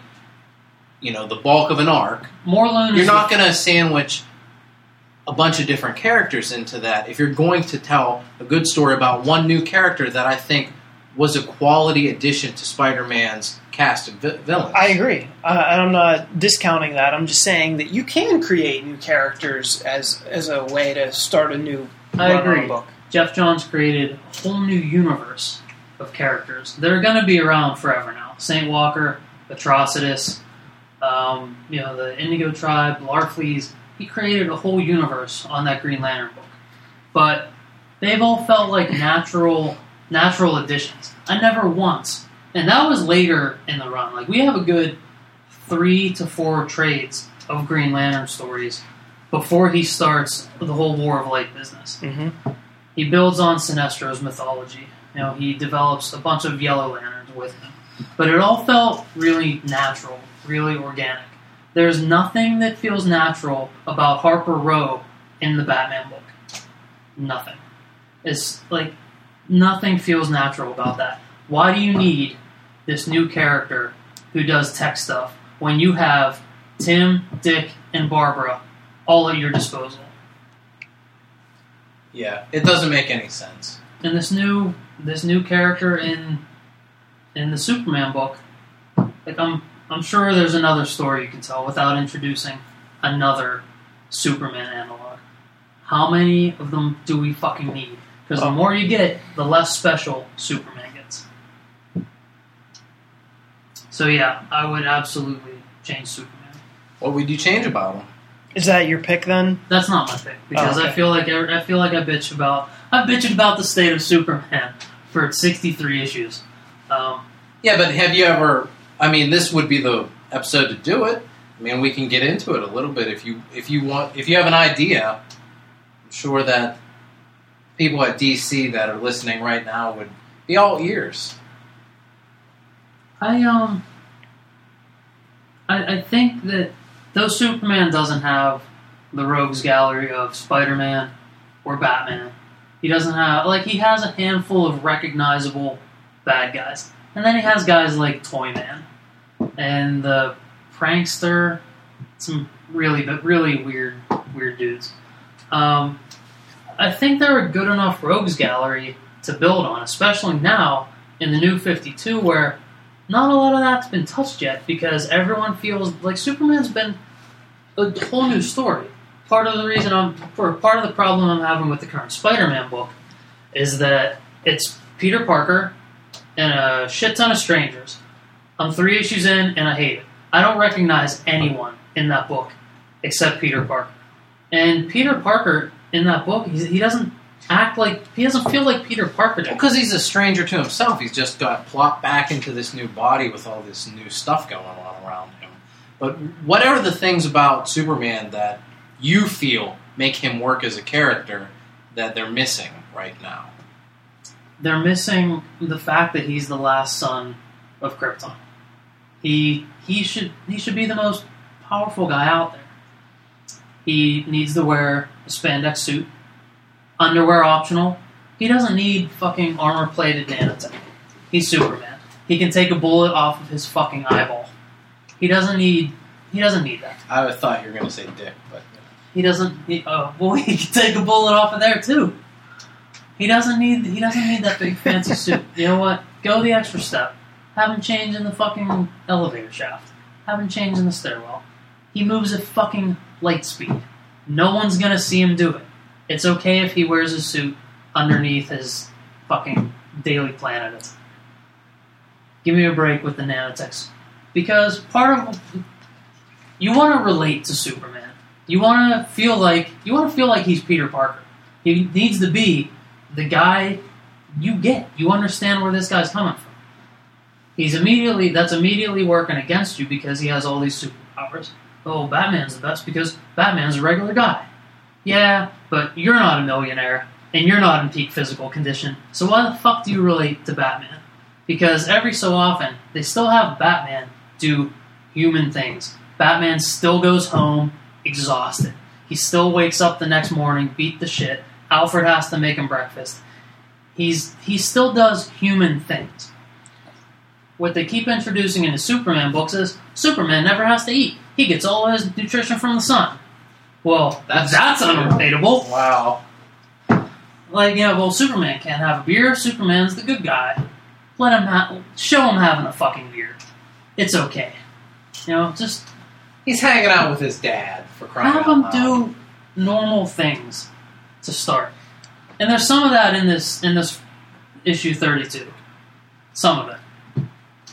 you know the bulk of an arc, Morlun you're not going to sandwich a bunch of different characters into that if you're going to tell a good story about one new character that I think was a quality addition to Spider-Man's cast of vi- villains. I agree, uh, and I'm not discounting that. I'm just saying that you can create new characters as as a way to start a new I run on a agree. book. Geoff Johns created a whole new universe of characters. They're going to be around forever now. Saint Walker, Atrocitus, um, you know, the Indigo Tribe, Larfleeze. He created a whole universe on that Green Lantern book. But they've all felt like natural natural additions. I never once, and that was later in the run. Like we have a good three to four trades of Green Lantern stories before he starts the whole War of Light business. hmm He builds on Sinestro's mythology. You know, he develops a bunch of Yellow Lanterns with him. But it all felt really natural, really organic. There's nothing that feels natural about Harper Row in the Batman book. Nothing. It's like nothing feels natural about that. Why do you need this new character who does tech stuff when you have Tim, Dick, and Barbara all at your disposal? Yeah, it doesn't make any sense. And this new this new character in in the Superman book, like I'm I'm sure there's another story you can tell without introducing another Superman analog. How many of them do we fucking need? Because the Oh. more you get, the less special Superman gets. So yeah, I would absolutely change Superman. What would you change about him? Is that your pick then? That's not my pick because Oh, okay. I feel like I, I feel like I bitch about I've bitched about the state of Superman for 63 issues. Um, Yeah, but have you ever? I mean, this would be the episode to do it. I mean, we can get into it a little bit if you if you want. If you have an idea, I'm sure that people at DC that are listening right now would be all ears. I um, I, I think that though Superman doesn't have the rogues gallery of Spider-Man or Batman, he doesn't have like he has a handful of recognizable bad guys, and then he has guys like Toyman and the prankster, some really but really weird weird dudes. Um, I think they're a good enough rogues gallery to build on, especially now in the new 52 where not a lot of that's been touched yet because everyone feels like Superman's been a whole new story. Part of the reason I'm, for part of the problem I'm having with the current Spider-Man book is that it's Peter Parker and a shit ton of strangers. I'm three issues in and I hate it. I don't recognize anyone in that book except Peter Parker. And Peter Parker in that book, he doesn't act like he doesn't feel like Peter Parker. Because he's a stranger to himself. He's just got plopped back into this new body with all this new stuff going on around him. But whatever the things about Superman that you feel make him work as a character that they're missing right now. they're missing the fact that he's the last son of Krypton. He he should he should be the most powerful guy out there. He needs to wear a spandex suit, underwear optional. He doesn't need fucking armor plated nanotech. He's Superman. He can take a bullet off of his fucking eyeball. He doesn't need he doesn't need that. I thought you were going to say dick, but He doesn't. He, oh boy, [laughs] he can take a bullet off of there too. He doesn't need. He doesn't need that big fancy [laughs] suit. You know what? Go the extra step. Have him change in the fucking elevator shaft. Have him change in the stairwell. He moves at fucking light speed. No one's gonna see him do it. It's okay if he wears a suit underneath his fucking Daily Planet. Give me a break with the nanotechs. Because part of you want to relate to Superman. You want to feel like you want to feel like he's Peter Parker. He needs to be the guy you get. You understand where this guy's coming from. He's immediately that's immediately working against you because he has all these superpowers. Oh, Batman's the best because Batman's a regular guy. Yeah, but you're not a millionaire and you're not in peak physical condition. So why the fuck do you relate to Batman? Because every so often they still have Batman do human things. Batman still goes home exhausted. He still wakes up the next morning, beat the shit. Alfred has to make him breakfast. He's he still does human things. What they keep introducing in the Superman books is Superman never has to eat. He gets all his nutrition from the sun. Well, That's that's, unrelatable. wow. Like, yeah, well, Superman can't have a beer. Superman's the good guy. Let him ha- show him having a fucking beer. It's okay. You know, just He's hanging out with his dad for crying have out him loud. do normal things to start. And there's some of that in this in this issue 32. Some of it.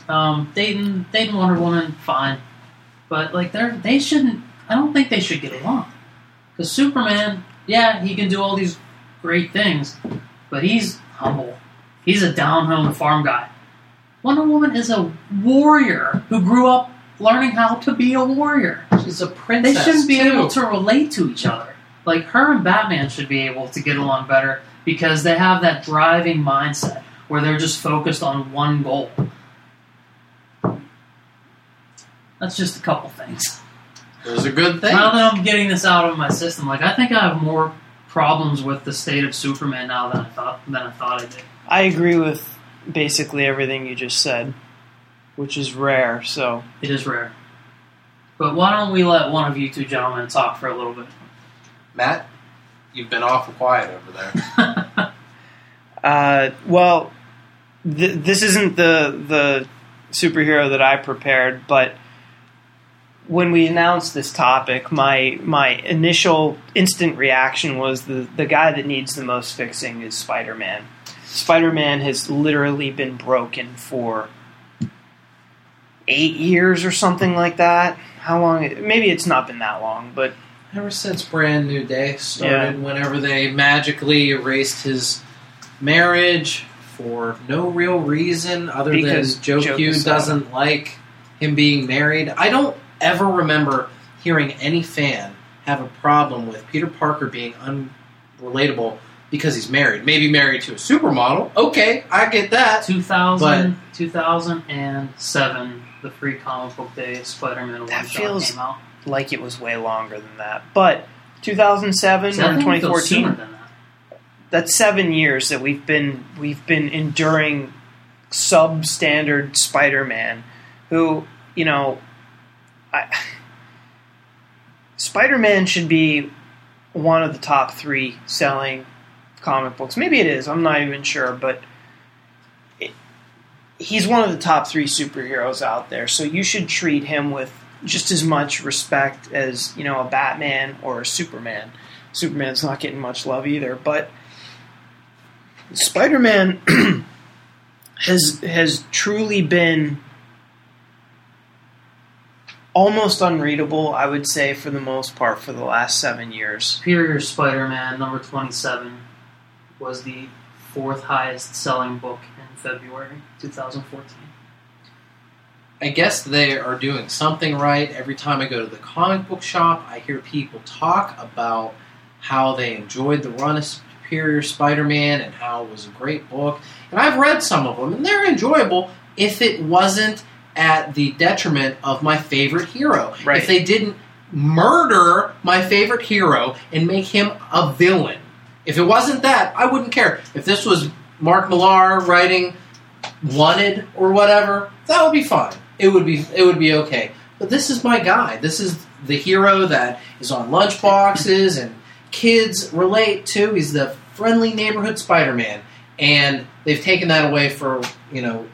Um, dating dating Wonder Woman, fine, but like they're they shouldn't. I don't think they should get along. Because Superman, yeah, he can do all these great things, but he's humble. He's a down home farm guy. Wonder Woman is a warrior who grew up learning how to be a warrior. She's a princess. They shouldn't be too. able to relate to each other. Like her and Batman should be able to get along better because they have that driving mindset where they're just focused on one goal. That's just a couple things. Those are good things. Now that I'm getting this out of my system, like I think I have more problems with the state of Superman now than I thought than I thought I did. I agree with basically everything you just said, which is rare. So It is rare. But why don't we let one of you two gentlemen talk for a little bit? Matt, you've been awful quiet over there. [laughs] Uh, well, th- this isn't the the superhero that I prepared, but when we announced this topic, my my initial instant reaction was the the guy that needs the most fixing is Spider Man. Spider Man has literally been broken for eight years or something like that. How long? Maybe it's not been that long, but Ever since Brand New Day started, whenever they magically erased his marriage for no real reason other Because than Joe Joe Q doesn't like him being married, I don't ever remember hearing any fan have a problem with Peter Parker being unrelatable because he's married. Maybe married to a supermodel. Okay, I get that. 2000, 2007, the free comic book day Spider-Man one That feels- came out. like it was way longer than that. But 2007 or think it feels 2014. that. that's seven years that we've been we've been enduring substandard Spider-Man, who you know, I, Spider-Man should be one of the top three selling comic books. Maybe it is. I'm not even sure, but he's one of the top three superheroes out there. So you should treat him with just as much respect as you know a Batman or a Superman. Superman's not getting much love either, but Spider-Man [clears throat] has has truly been almost unreadable, I would say, for the most part, for the last seven years. Superior Spider-Man number 27 was the fourth highest selling book February 2014. I guess they are doing something right. Every time I go to the comic book shop, I hear people talk about how they enjoyed the run of Superior Spider Man and how it was a great book. And I've read some of them, and they're enjoyable if it wasn't at the detriment of my favorite hero. Right. If they didn't murder my favorite hero and make him a villain. If it wasn't that, I wouldn't care. If this was Mark Millar writing Wanted or whatever, that would be fine. It would be it would be okay. But this is my guy. This is the hero that is on lunchboxes and kids relate to. He's the friendly neighborhood Spider-Man, and they've taken that away for you know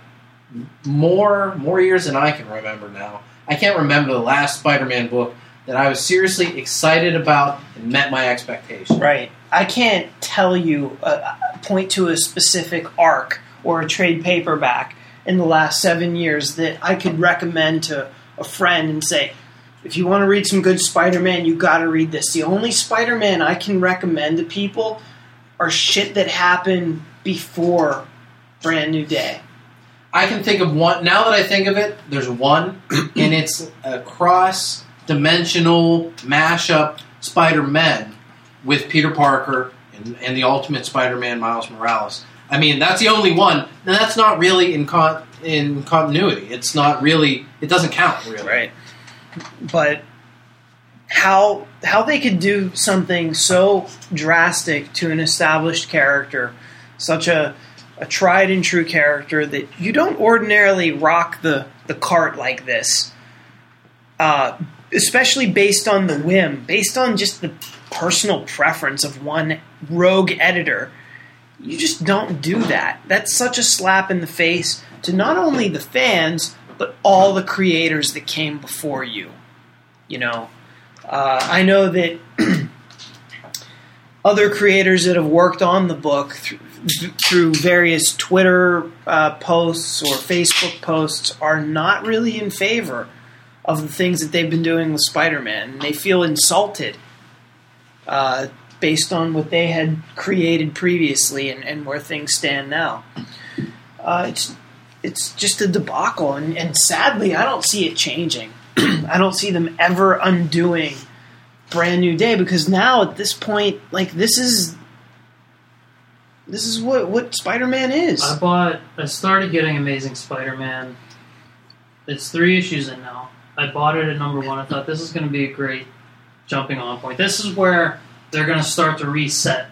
more more years than I can remember now. I can't remember the last Spider-Man book that I was seriously excited about and met my expectations. Right. I can't tell you, uh, point to a specific arc or a trade paperback in the last seven years that I could recommend to a friend and say, if you want to read some good Spider Man, you got to read this. The only Spider Man I can recommend to people are shit that happened before Brand New Day. I can think of one. Now that I think of it, there's one, [clears throat] and it's a cross dimensional mashup Spider Man with Peter Parker and, and the Ultimate Spider Man Miles Morales. I mean, that's the only one, and that's not really in con- in continuity. It's not really. It doesn't count really. Right. But how how they could do something so drastic to an established character, such a a tried and true character that you don't ordinarily rock the the cart like this. Uh, especially based on the whim, based on just the personal preference of one rogue editor. You just don't do that. That's such a slap in the face to not only the fans, but all the creators that came before you. You know, uh, I know that [clears throat] other creators that have worked on the book through, through various Twitter uh, posts or Facebook posts are not really in favor of the things that they've been doing with Spider-Man. And they feel insulted uh, based on what they had created previously and, and where things stand now. Uh, it's it's just a debacle, and, and sadly, I don't see it changing. [clears throat] I don't see them ever undoing brand new day because now at this point, like this is this is what what Spider Man is. I bought. I started getting Amazing Spider-Man. It's three issues in now. I bought it at number one. I thought this is going to be a great jumping on point. This is where they're going to start to reset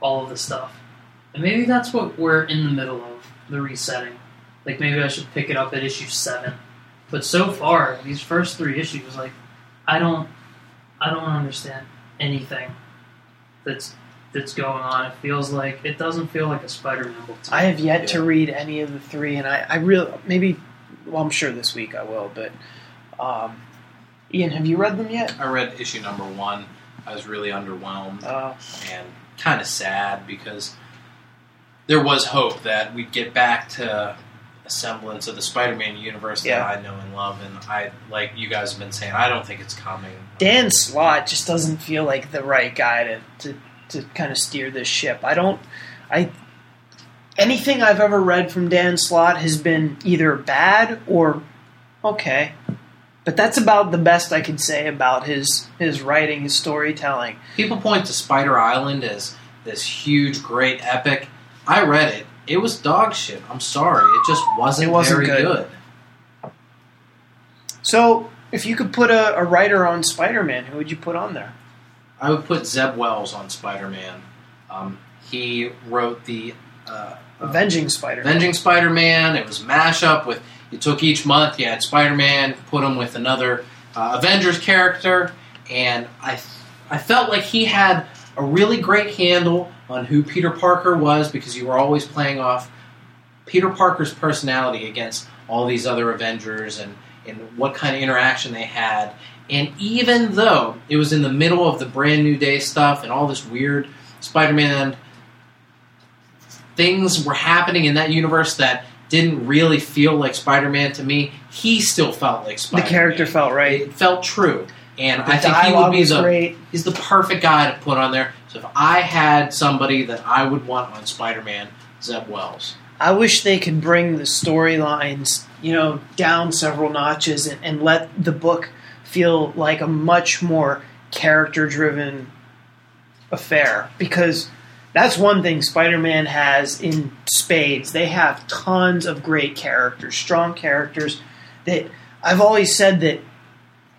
all of the stuff, and maybe that's what we're in the middle of the resetting. Like maybe I should pick it up at issue seven. But so far, these first three issues, like I don't, I don't understand anything. that's that's going on. It feels like it doesn't feel like a Spider-Man book. To. I have yet to read any of the three, and I, I really maybe. Well, I'm sure this week I will, but um, Ian, have you read them yet? I read issue number one. I was really underwhelmed Uh, and kind of sad because there was hope that we'd get back to a semblance of the Spider-Man universe Yeah. that I know and love. And I, like you guys have been saying, I don't think it's coming. Dan Slott just doesn't feel like the right guy to, to, to kind of steer this ship. I don't. I anything I've ever read from Dan Slott has been either bad or okay. But that's about the best I can say about his his writing, his storytelling. People point to Spider Island as this huge, great epic. I read it. It was dog shit. I'm sorry. It just wasn't, It wasn't very good. good. So, if you could put a, a writer on Spider-Man, who would you put on there? I would put Zeb Wells on Spider Man. Um, he wrote the uh, uh, Avenging Spider-Man. Avenging Spider Man. It was mashup with you took each month, you had Spider Man, put him with another uh, Avengers character, and I I felt like he had a really great handle on who Peter Parker was because you were always playing off Peter Parker's personality against all these other Avengers and, and what kind of interaction they had. And even though it was in the middle of the brand new day stuff and all this weird Spider Man things were happening in that universe that didn't really feel like Spider Man to me, he still felt like Spider Man. The character felt right. It felt true. And The I think he would be the great. he's the perfect guy to put on there. So if I had somebody that I would want on Spider Man, Zeb Wells. I wish they could bring the storylines, you know, down several notches and, and let the book feel like a much more character-driven affair. Because that's one thing Spider-Man has in spades. They have tons of great characters, strong characters. That I've always said that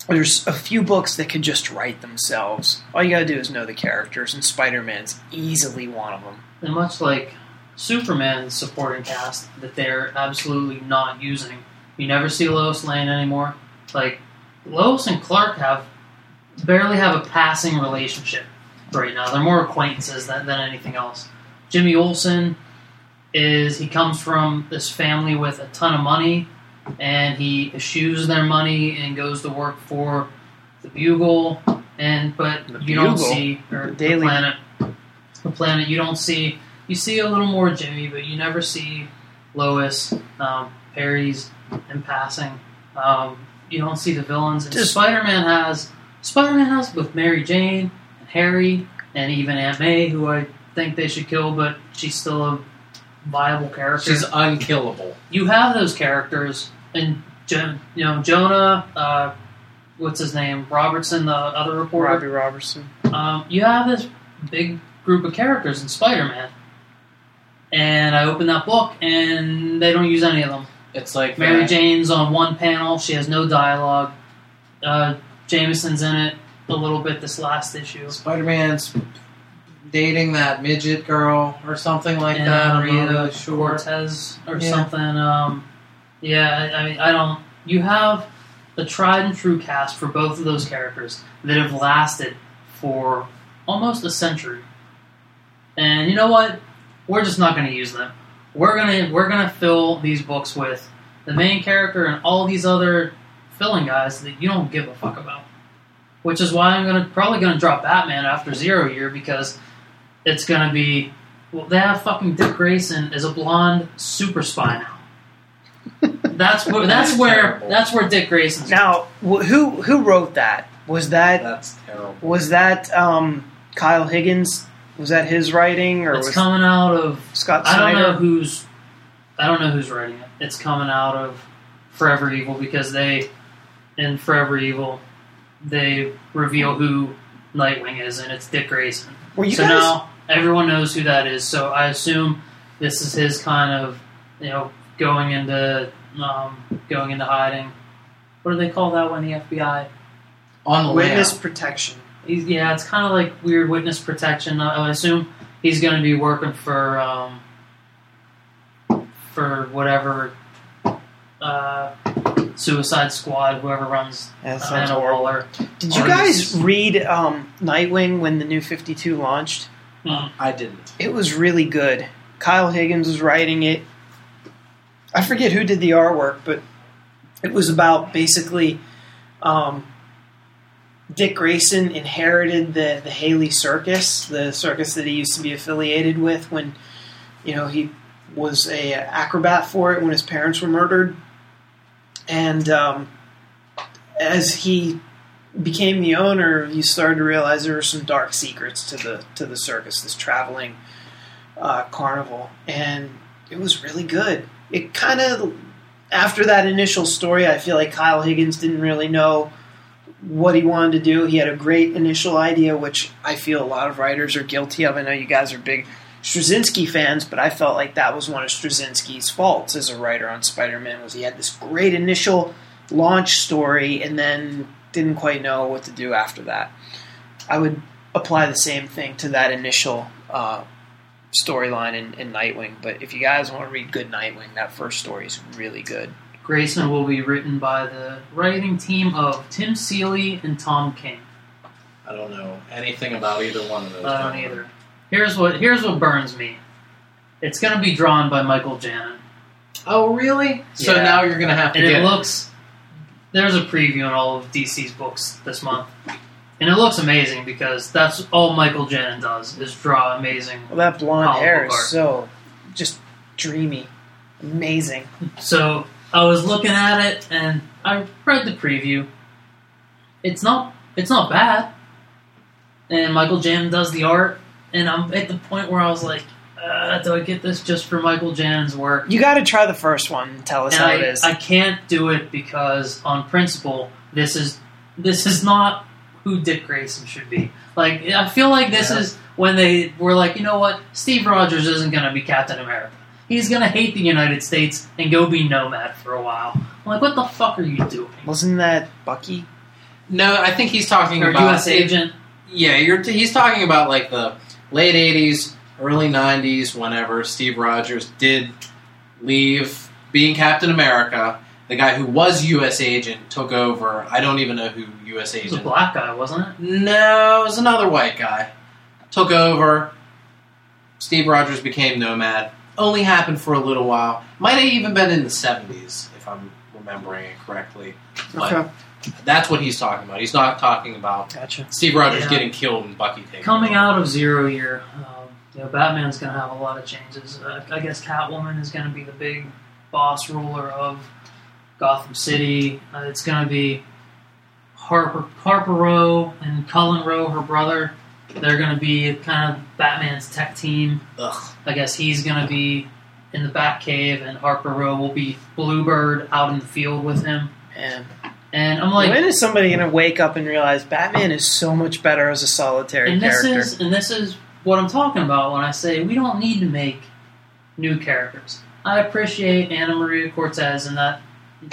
there's a few books that could just write themselves. All you got to do is know the characters, and Spider-Man's easily one of them. And much like Superman's supporting cast that they're absolutely not using. You never see Lois Lane anymore. Like Lois and Clark have barely have a passing relationship right now. They're more acquaintances than, than anything else. Jimmy Olsen is he comes from this family with a ton of money and he eschews their money and goes to work for the Bugle and but The you don't see or The the Daily- planet the planet you don't see you see a little more Jimmy, but you never see Lois, um, Perry's in passing. Um, you don't see the villains. And Just- Spider-Man has Spider-Man has with Mary Jane and Harry and even Aunt May, who I think they should kill, but she's still a viable character. She's unkillable. you have those characters, and Jo- you know Jonah. Uh, what's his name? Robertson, the other reporter. Robbie Robertson. Um, you have this big group of characters in Spider-Man, and I open that book, and they don't use any of them. It's like Mary that- Jane's on one panel; she has no dialogue. Uh, Jameson's in it a little bit this last issue. Spider Man's dating that midget girl or something like that. I'm really sure. Cortez or Yeah. something. Um, yeah, I, I mean, I don't. You have the tried and true cast for both of those characters that have lasted for almost a century. And you know what? We're just not going to use them. We're gonna we're gonna fill these books with the main character and all these other filling guys that you don't give a fuck about. Which is why I'm gonna probably gonna drop Batman after Zero Year because it's gonna be well, they have fucking Dick Grayson as a blonde super spy now. [laughs] That's where that's That's where terrible. that's where Dick Grayson's. Now, wh- who who wrote that? Was that That's terrible. was that um, Kyle Higgins? Was that his writing, or it's was coming out of Scott I don't know who's I don't know who's writing it. It's coming out of Forever Evil because they in Forever Evil they reveal who Nightwing is and it's Dick Grayson. Were you so guys? now everyone knows who that is. So I assume this is his kind of you know going into um, going into hiding. What do they call that when the FBI? On the witness lam. protection. He's, yeah, it's kind of like weird witness protection. I, I assume he's going to be working for um, for whatever uh, Suicide Squad, whoever runs That sounds Amanda horrible. Waller. Did you guys read um, Nightwing when the new 52 launched? I didn't. It was really good. Kyle Higgins was writing it. I forget who did the artwork, but it was about basically um, Dick Grayson inherited the the Haley Circus, the circus that he used to be affiliated with when you know he was a acrobat for it when his parents were murdered, and um, as he became the owner, you started to realize there were some dark secrets to the to the circus, this traveling uh, carnival, and it was really good. It kind of after that initial story, I feel like Kyle Higgins didn't really know what he wanted to do. He had a great initial idea, which I feel a lot of writers are guilty of. I know you guys are big Straczynski fans, but I felt like that was one of Straczynski's faults as a writer on Spider-Man was he had this great initial launch story and then didn't quite know what to do after that. I would apply the same thing to that initial uh, storyline in, in Nightwing. But if you guys want to read good Nightwing, that first story is really good. Grayson will be written by the writing team of Tim Seeley and Tom King. I don't know anything about either one of those. I don't gentlemen. either. Here's what here's what burns me. It's going to be drawn by Michael Janin, Oh, really? So Yeah. now you're gonna have to and get it looks. There's a preview in all of DC's books this month, and it looks amazing because that's all Michael Janin does is draw amazing. Well, that blonde hair is art. so just dreamy, amazing. So I was looking at it and I read the preview. It's not it's not bad. And Michael Janin does the art, and I'm at the point where I was like, uh, do I get this just for Michael Janin's work? You got to try the first one and tell us and how I, it is. I can't do it because on principle, this is this is not who Dick Grayson should be. Like I feel like this Yeah. is when they were like, you know what, Steve Rogers isn't going to be Captain America. He's going to hate the United States and go be nomad for a while. I'm like, what the fuck are you doing? Wasn't that Bucky? No, I think he's talking Or about U.S. agent? Yeah, you're he's talking about like the late '80s, early '90s, whenever Steve Rogers did leave being Captain America. The guy who was U.S. agent took over. I don't even know who U.S. He was a agent. black guy, wasn't it? No, it was another white guy. Took over. Steve Rogers became nomad. Only happened for a little while. Might have even been in the '70s, if I'm remembering it correctly. But Okay, that's what he's talking about. He's not talking about gotcha. Steve Rogers Yeah. getting killed and Bucky taking Coming over. out of Zero Year, um, you know, Batman's going to have a lot of changes. Uh, I guess Catwoman is going to be the big boss ruler of Gotham City. Uh, it's going to be Harper Harper Row and Cullen Row, her brother. They're going to be kind of Batman's tech team. Ugh. I guess he's going to be in the Batcave, and Harper Row will be Bluebird out in the field with him. Man, And I'm like, when is somebody going to wake up and realize Batman is so much better as a solitary and this character? is and this is what I'm talking about when I say we don't need to make new characters. I appreciate Anna Maria Cortez in that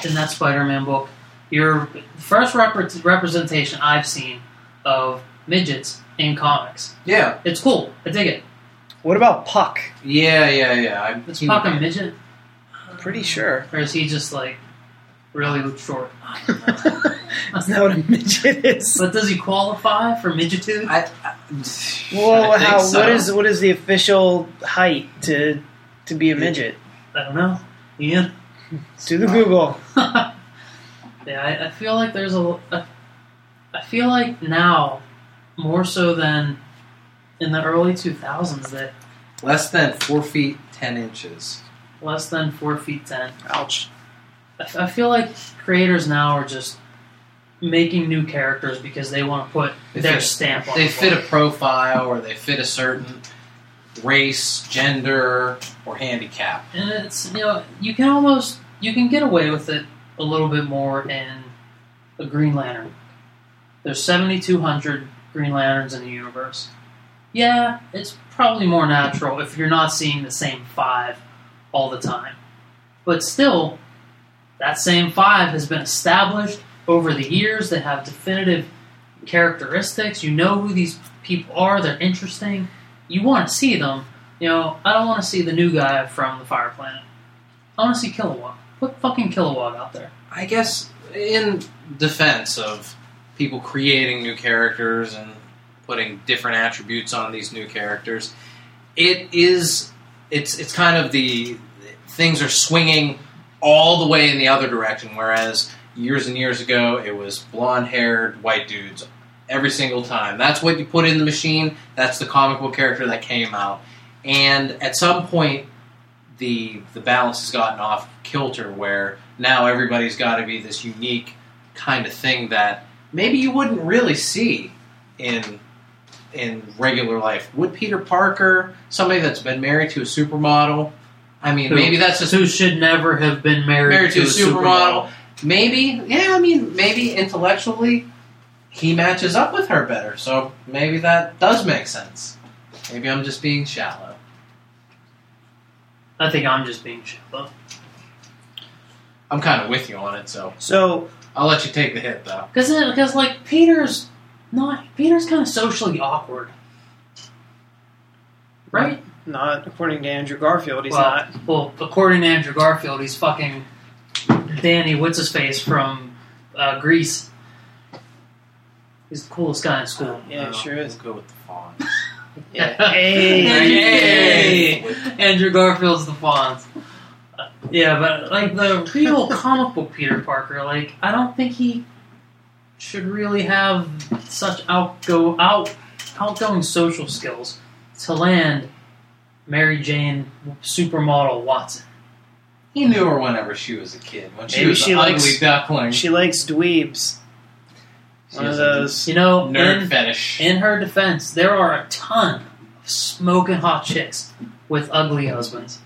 in that Spider-Man book. Your first repre- representation I've seen of midgets in comics. Yeah, It's cool. I dig it. What about Puck? yeah, yeah, yeah. I, Is he- Puck a midget, Pretty sure. or is he just like really look short? [laughs] Isn't [laughs] that what a midget is? But does he qualify for midgetude? I, I, Well, I how, so. what is what is the official height to to be a midget? I don't know. Ian. Do the Google. [laughs] yeah, I, I feel like there's a, a. I feel like now, more so than in the early 2000s, that less than four feet ten inches? less than four feet ten. Ouch. I, feel like creators now are just making new characters because they want to put They their fit- stamp on They the fit a profile, or they fit a certain race, gender, or handicap. and it's you know you can almost you can get away with it a little bit more in a Green Lantern. There's 7,200 Green Lanterns in the universe. Yeah, it's probably more natural if you're not seeing the same five all the time. But still, that same five has been established over the years. They have definitive characteristics. You know who these people are. They're interesting. You want to see them. You know, I don't want to see the new guy from the Fire Planet. I want to see Kilowog. Put fucking Kilowog out there. I guess in defense of people creating new characters and putting different attributes on these new characters, it is it's it's kind of the things are swinging all the way in the other direction. Whereas years and years ago, it was blonde-haired white dudes every single time. That's what you put in the machine. That's the comic book character that came out. And at some point, the the balance has gotten off kilter where now everybody's got to be this unique kind of thing that maybe you wouldn't really see in in regular life. Would Peter Parker, somebody that's been married to a supermodel, I mean, Who- maybe that's just Who should never have been married, married to a supermodel. supermodel. Maybe, yeah, I mean, maybe intellectually he matches up with her better, so maybe that does make sense. Maybe I'm just being shallow. I think I'm just being shallow. I'm kind of with you on it, so So I'll let you take the hit, though. Because because like Peter's not Peter's kind of socially awkward, right? Not according to Andrew Garfield, he's well, not. well, according to Andrew Garfield, he's fucking Danny what's his face from uh, Grease. He's the coolest guy in school. Yeah, No, sure is. We'll go with the fawn. [laughs] Yeah. [laughs] Hey. Hey. Andrew Garfield's the Fonz. Uh, Yeah, but like the real comic book Peter Parker, like I don't think he should really have such outgo out outgoing social skills to land Mary Jane supermodel Watson. He knew her whenever she was a kid. When she Maybe was she an ugly likes- duckling. She likes dweebs. She One of has a those. You know, nerd in, fetish. in her defense, there are a ton of smoking hot chicks with ugly husbands,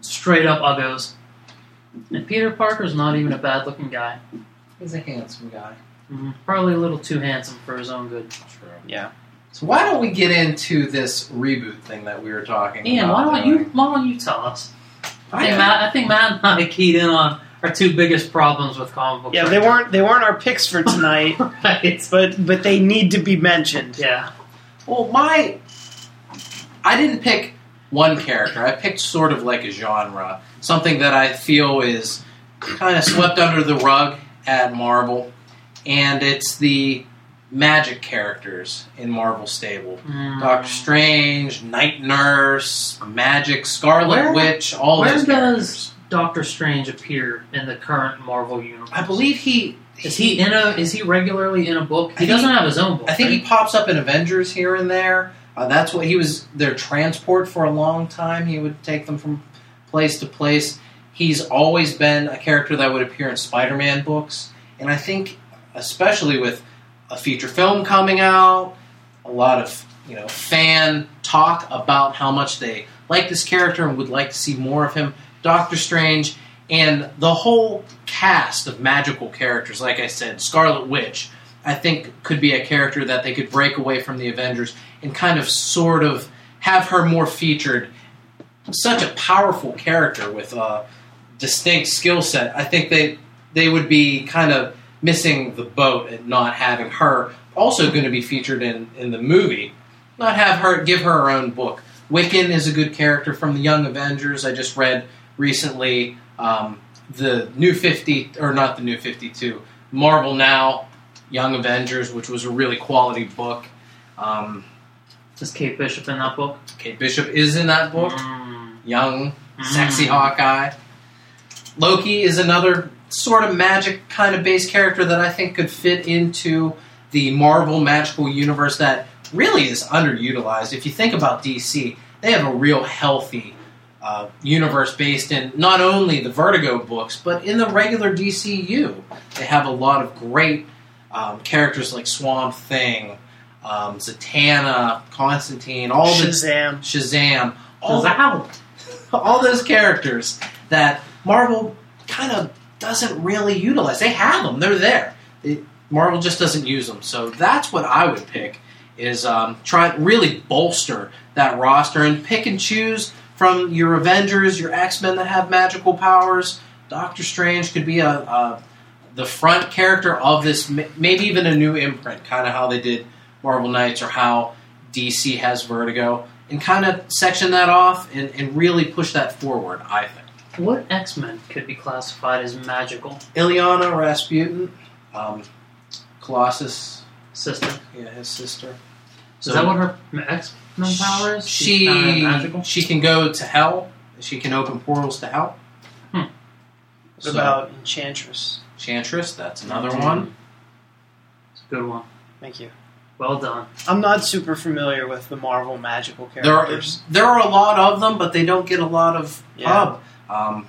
straight up uggos. And Peter Parker's not even a bad looking guy. He's a handsome guy. Mhm. Probably a little too handsome for his own good. True. Yeah. So why don't we get into this reboot thing that we were talking Ian, about? why don't you why don't you tell us? I I think Matt, I think Matt and I [laughs] keyed in on our two biggest problems with comic book. Yeah, they weren't they weren't our picks for tonight, [laughs] right. but but they need to be mentioned. Yeah, Well, my I didn't pick one character. I picked sort of like a genre, something that I feel is kind of swept under the rug at Marvel, and it's the magic characters in Marvel stable. Mm. Doctor Strange, Night Nurse, Magik, Scarlet Where- Witch, all Where those does. Doctor Strange appear in the current Marvel universe? I believe he Is he in a? Is he regularly in a book? He doesn't have his own book. I think he pops up in Avengers here and there. Uh, that's what he was their transport for a long time. He would take them from place to place. He's always been a character that would appear in Spider-Man books, and I think, especially with a feature film coming out, a lot of you know fan talk about how much they like this character and would like to see more of him. Doctor Strange and the whole cast of magical characters, like I said, Scarlet Witch. I think could be a character that they could break away from the Avengers and kind of sort of have her more featured. Such a powerful character with a distinct skill set. I think they they would be kind of missing the boat and not having her also going to be featured in, in the movie. Not have her give her her own book. Wiccan is a good character from the Young Avengers. I just read recently um, the new fifty or not the new fifty two Marvel Now Young Avengers, which was a really quality book. Um, Is Kate Bishop in that book? Kate Bishop is in that book. Mm. Young, sexy Mm. Hawkeye. Loki is another sort of magic kind of base character that I think could fit into the Marvel magical universe that really is underutilized. If you think about DC, they have a real healthy uh, universe based in not only the Vertigo books, but in the regular DCU. They have a lot of great um, characters like Swamp Thing, um, Zatanna, Constantine, all the Shazam. Shazam, all, Wow. [laughs] all those characters that Marvel kind of doesn't really utilize. They have them; they're there. It, Marvel just doesn't use them. So that's what I would pick: is um, try really bolster that roster and pick and choose from your Avengers, your X Men that have magical powers. Doctor Strange could be a, a the front character of this, maybe even a new imprint, kind of how they did Marvel Knights or how DC has Vertigo, and kind of section that off and, and really push that forward. I think. What X Men could be classified as magical? Illyana Rasputin, um, Colossus, Sister. yeah, his sister. So Is that what her X Men power is? She magical. she can go to hell. She can open portals to hell. Hmm. What So, about Enchantress? Enchantress? That's another one. It's a good one. Thank you. Well done. I'm not super familiar with the Marvel magical There are characters. there are a lot of them, but they don't get a lot of Yeah. pub. Um,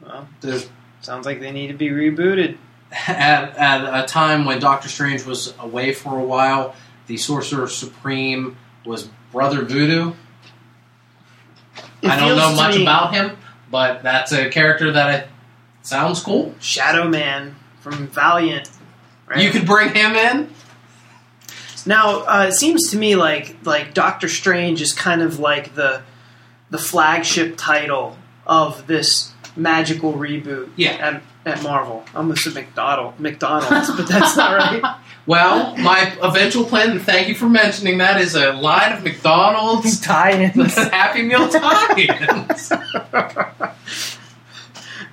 Well, there's sounds like they need to be rebooted. [laughs] at, at a time when Doctor Strange was away for a while, the Sorcerer Supreme was Brother Voodoo. It I don't know much me- about him, but that's a character that I, sounds cool. Shadow Man from Valiant. Right? You could bring him in. Now, uh, it seems to me like like Doctor Strange is kind of like the the flagship title of this magical reboot Yeah. at, at Marvel. I almost said McDonald, McDonald's, but that's not right. [laughs] [laughs] Well, my eventual plan, and thank you for mentioning that, is a line of McDonald's [laughs] Tie-ins. Happy Meal tie-ins.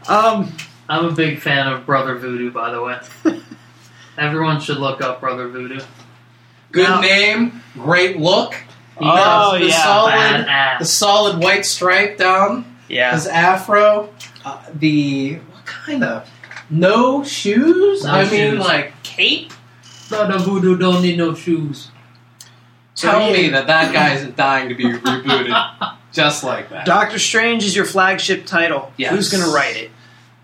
Um, I'm a big fan of Brother Voodoo, by the way. Everyone should look up Brother Voodoo. Good Now- name, great look. He Oh, got the yeah. solid, the solid white stripe down yeah. his afro. Uh, the what kind of no shoes? No I mean, like cape. Brother Voodoo don't need no shoes. Tell he- me that that [laughs] guy isn't dying to be rebooted, just like that. Doctor Strange is your flagship title. Yes. Who's going to write it?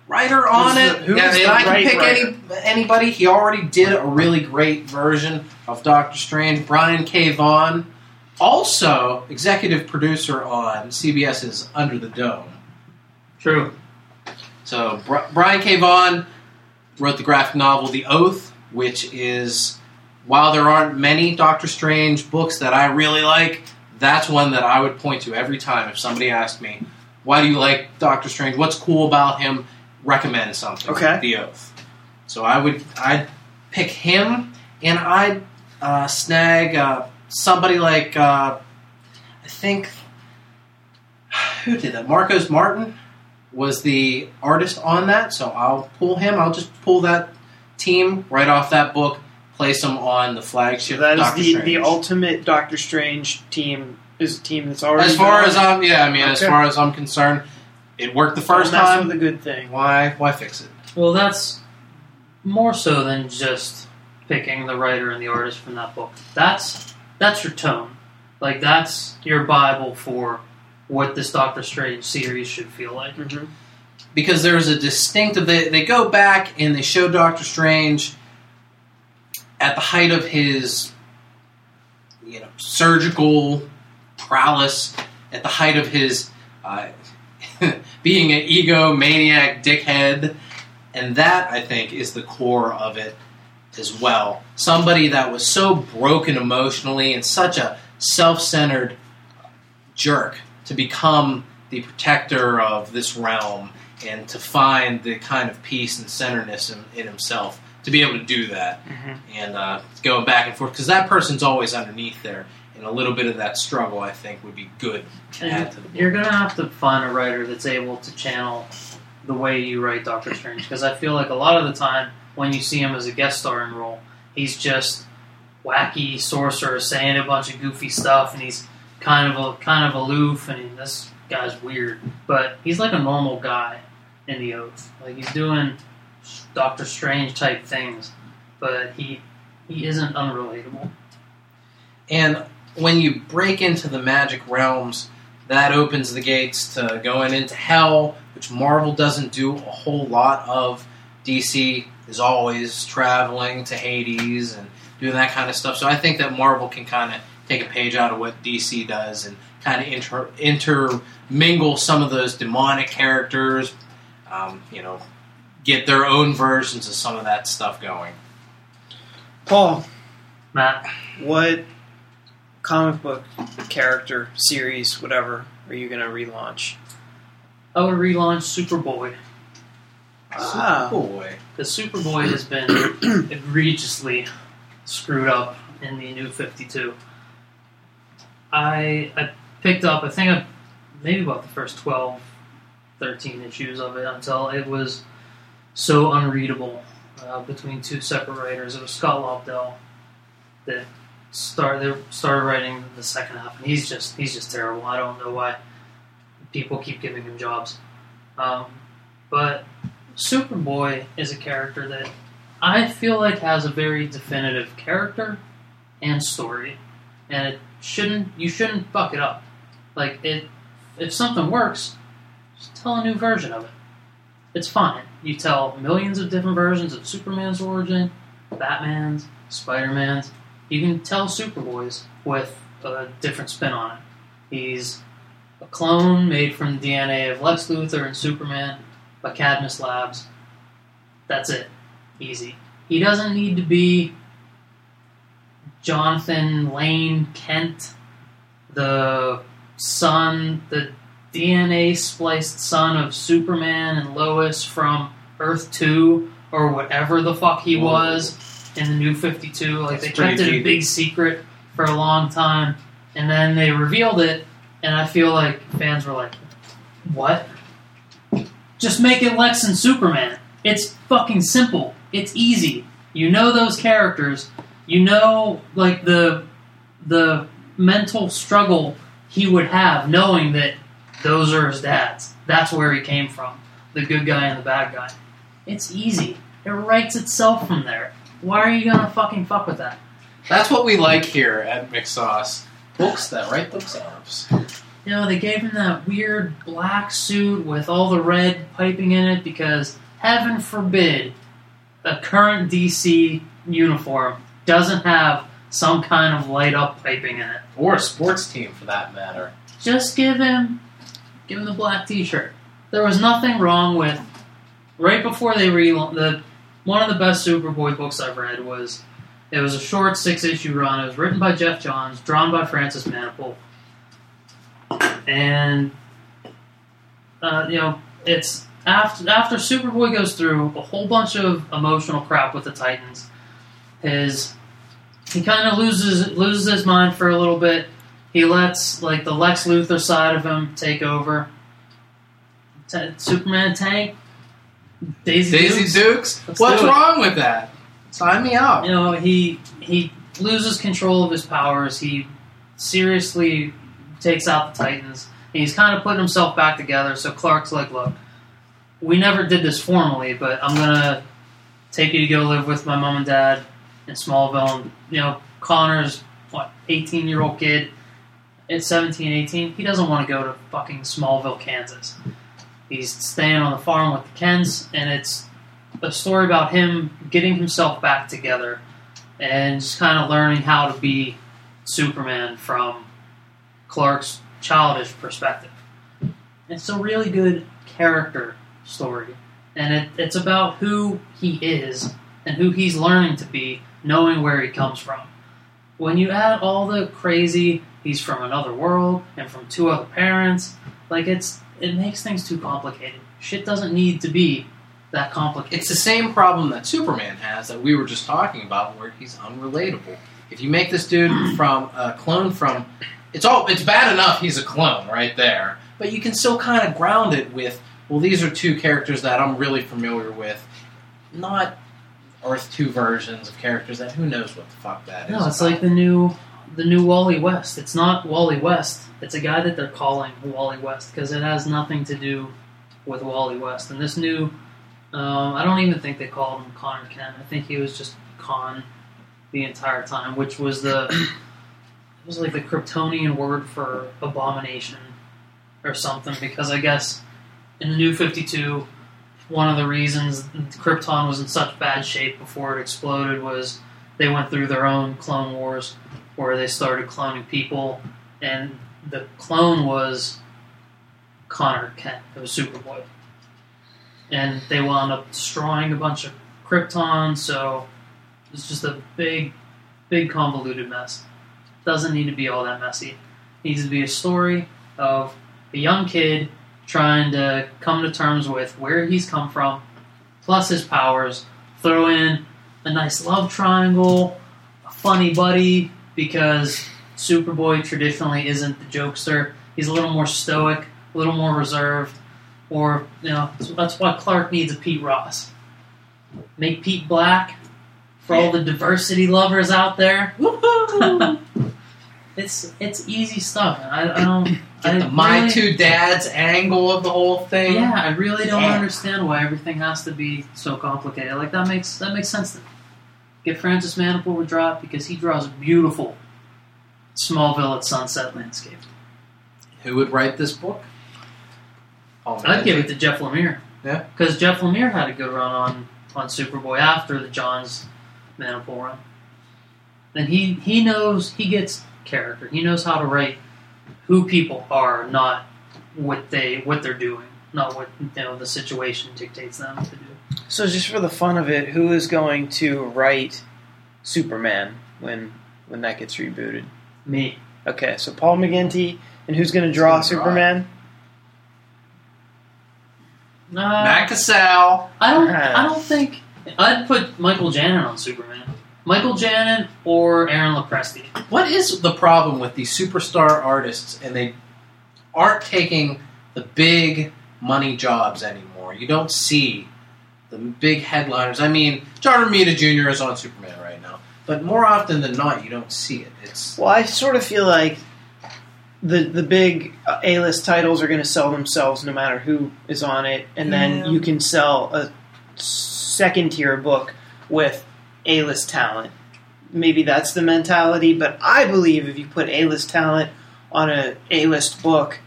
writer on Who's it. the- who's yeah, the I can pick writer? any anybody. He already did a really great version of Doctor Strange. Brian K. Vaughan, also executive producer on CBS's Under the Dome. True. So Bri- Brian K. Vaughan wrote the graphic novel The Oath, which is while there aren't many Doctor Strange books that I really like, that's one that I would point to every time if somebody asked me, "Why do you like Doctor Strange? What's cool about him?" Recommend something. Okay. The Oath. So I would I'd pick him, and I'd uh, snag uh, somebody like uh, I think who did that? Marcos Martin was the artist on that, so I'll pull him. I'll just pull that team right off that book, place them on the flagship. That is Doctor the, the Strange. ultimate Doctor Strange team. Is a team that's already. As far been as. I'm, yeah, I mean, as far as I'm concerned, it worked the first Don't mess time. with a good thing. Why, why fix it? Well, that's more so than just picking the writer and the artist from that book. That's that's your tone. Like that's your bible for what this Doctor Strange series should feel like. Mhm. because there's a distinctive. They, they go back and they show Doctor Strange at the height of his, you know, surgical prowess, at the height of his uh, [laughs] being an egomaniac dickhead, and that I think is the core of it as well. Somebody that was so broken emotionally and such a self-centered jerk to become the protector of this realm and to find the kind of peace and centeredness in, in himself to be able to do that Mhm. and uh, going back and forth because that person's always underneath there and a little bit of that struggle i think would be good to add to the book. you're gonna have to find a writer that's able to channel the way you write Doctor Strange because I feel like a lot of the time when you see him as a guest starring role, he's just wacky sorcerer saying a bunch of goofy stuff, and he's kind of a, kind of aloof, and he, this guy's weird, but he's like a normal guy in the Oath. Like he's doing Doctor Strange type things, but he he isn't unrelatable. And when you break into the magic realms, that opens the gates to going into hell, which Marvel doesn't do a whole lot of. DC is always traveling to Hades and doing that kind of stuff. So I think that Marvel can kind of take a page out of what DC does and kind of inter- intermingle some of those demonic characters. Um, you know, get their own versions of some of that stuff going. Paul, Matt, what comic book character, series, whatever, are you going to relaunch? I would relaunch Superboy. Ah. boy. Because Superboy has been [clears throat] egregiously screwed up in the new 52. I I picked up, I think I maybe about the first 12 13 issues of it until it was so unreadable uh, between two separate writers. It was Scott Lobdell that started started writing the second half, and he's just he's just terrible. I don't know why people keep giving him jobs. Um, but Superboy is a character that I feel like has a very definitive character and story, and it shouldn't you shouldn't fuck it up. Like it, if something works, just tell a new version of it. It's fine. You tell millions of different versions of Superman's origin, Batman's, Spider-Man's. You can tell Superboy's with a different spin on it. He's a clone made from the DNA of Lex Luthor and Superman by Cadmus Labs. That's it. Easy. He doesn't need to be Jonathan Lane Kent, the son, the DNA spliced son of Superman and Lois from Earth 2 or whatever the fuck he Whoa. was in the new 52. Like, That's they kept it a big secret for a long time, and then they revealed it, and I feel like fans were like, what? Just make it Lex and Superman. It's fucking simple. It's easy. You know those characters. You know like the the mental struggle he would have knowing that those are his dads. That's where he came from. The good guy and the bad guy. It's easy. It writes itself from there. Why are you gonna fucking fuck with that? That's what we like here at McSauce. Books that write themselves. You know, they gave him that weird black suit with all the red piping in it because, heaven forbid, a current DC uniform doesn't have some kind of light up piping in it. Or a sports team for that matter. Just give him, give him the black T-shirt. There was nothing wrong with. Right before they re the one of the best Superboy books I've read was. It was a short six issue run. It was written by Geoff Johns, drawn by Francis Manapul, and uh, you know it's after after Superboy goes through a whole bunch of emotional crap with the Titans. His he kind of loses loses his mind for a little bit. He lets like the Lex Luthor side of him take over. T- Superman tank, Daisy, Daisy Dukes. Dukes? What's wrong with that? Sign me up. You know he he loses control of his powers. He seriously takes out the Titans. And he's kind of putting himself back together. So Clark's like, "Look, we never did this formally, but I'm gonna take you to go live with my mom and dad in Smallville." And, you know, Connor's what 18 year old kid. It's 17, 18. He doesn't want to go to fucking Smallville, Kansas. He's staying on the farm with the Kents, and it's a story about him getting himself back together and just kind of learning how to be Superman from Clark's childish perspective. It's a really good character story, and it, it's about who he is and who he's learning to be, knowing where he comes from. When you add all the crazy, he's from another world and from two other parents, like it's it makes things too complicated. Shit doesn't need to be that complicated. It's the same problem that Superman has that we were just talking about, where he's unrelatable. If you make this dude [clears throat] from a clone from, it's all it's bad enough he's a clone right there, but you can still kind of ground it with, well, these are two characters that I'm really familiar with, not Earth Two versions of characters that who knows what the fuck that, that is. No, it's about. like the new the new Wally West. It's not Wally West. It's a guy that they're calling Wally West because it has nothing to do with Wally West. And this new, um, I don't even think they called him Connor Kent. I think he was just Con the entire time, which was the [clears throat] it was like the Kryptonian word for abomination or something. Because I guess in the New Fifty Two, one of the reasons Krypton was in such bad shape before it exploded was they went through their own clone wars where they started cloning people, and the clone was Connor Kent. It was Superboy, and they wound up destroying a bunch of Krypton. So it's just a big, big convoluted mess. Doesn't need to be all that messy. It needs to be a story of a young kid trying to come to terms with where he's come from, plus his powers. Throw in a nice love triangle, a funny buddy, because Superboy traditionally isn't the jokester. He's a little more stoic, a little more reserved. Or you know, that's, why Clark needs a Pete Ross. Make Pete black for all the diversity lovers out there. [laughs] It's it's easy stuff. I, I don't. Get I the my really- two dads angle of the whole thing. Yeah, I really don't Yeah. understand why everything has to be so complicated. Like that makes that makes sense to. Get Francis Manapul to draw it because he draws beautiful Smallville at sunset landscape. Who would write this book? Oh, I'd give it to Jeff Lemire. Yeah. Because Jeff Lemire had a good run on, on Superboy after the Johns Manapul run. And he, he knows, he gets character. He knows how to write who people are, not what they what they're doing, not what you know the situation dictates them to do. So, just for the fun of it, who is going to write Superman when when that gets rebooted? Me. Okay, so Paul McGinty, and who's going to draw Who's gonna draw Superman? Uh, Matt Cassell. I don't. I don't think I'd put Michael Janin on Superman. Michael Janin or Aaron Lopresti. What is the problem with these superstar artists and they aren't taking the big money jobs anymore? You don't see the big headliners. I mean, John Romita Jr. is on Superman right now, but more often than not, you don't see it. It's Well, I sort of feel like the the big A list titles are going to sell themselves no matter who is on it, and then Yeah. you can sell a second tier book with A list talent. Maybe that's the mentality, but I believe if you put A list talent on a A list book,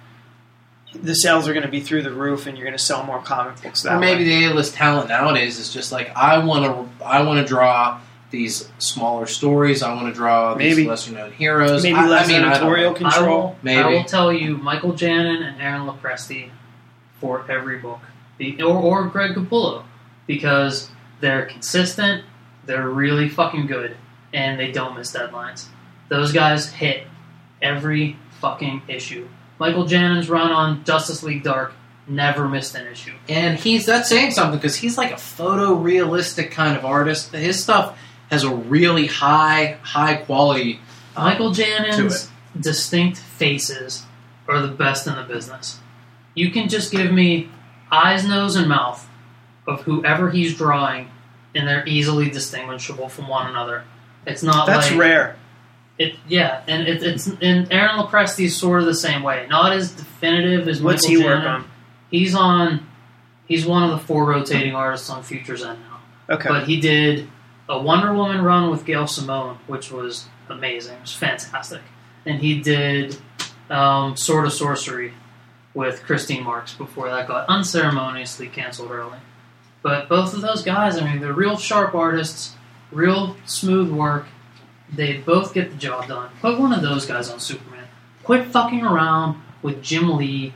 the sales are going to be through the roof, and you're going to sell more comic books that or maybe way. the A-list talent nowadays is just like I want to. I want to draw these smaller stories. I want to draw these Maybe. lesser known heroes. Maybe I, I less I don't editorial. I control. will, Maybe. I will tell you Michael Janin and Aaron Lopresti for every book, Be- or, or Greg Capullo, because they're consistent, they're really fucking good, and they don't miss deadlines. Those guys hit every fucking issue. Michael Janin's run on Justice League Dark never missed an issue. And he's that's saying something because he's like a photorealistic kind of artist. His stuff has a really high, high quality. um, Michael Janin's distinct faces are the best in the business. You can just give me eyes, nose, and mouth of whoever he's drawing, and they're easily distinguishable from one another. It's not That's like rare. it. Yeah, and it, it's and Aaron Lopresti's sort of the same way. Not as definitive as What's Michael he work Janin. on? He's on. He's one of the four rotating artists on Futures End now. Okay. But he did a Wonder Woman run with Gail Simone, which was amazing. It was fantastic. And he did um, Sword of Sorcery with Christine Marx before that got unceremoniously canceled early. But both of those guys, I mean, they're real sharp artists, real smooth work. They both get the job done. Put one of those guys on Superman. Quit fucking around with Jim Lee.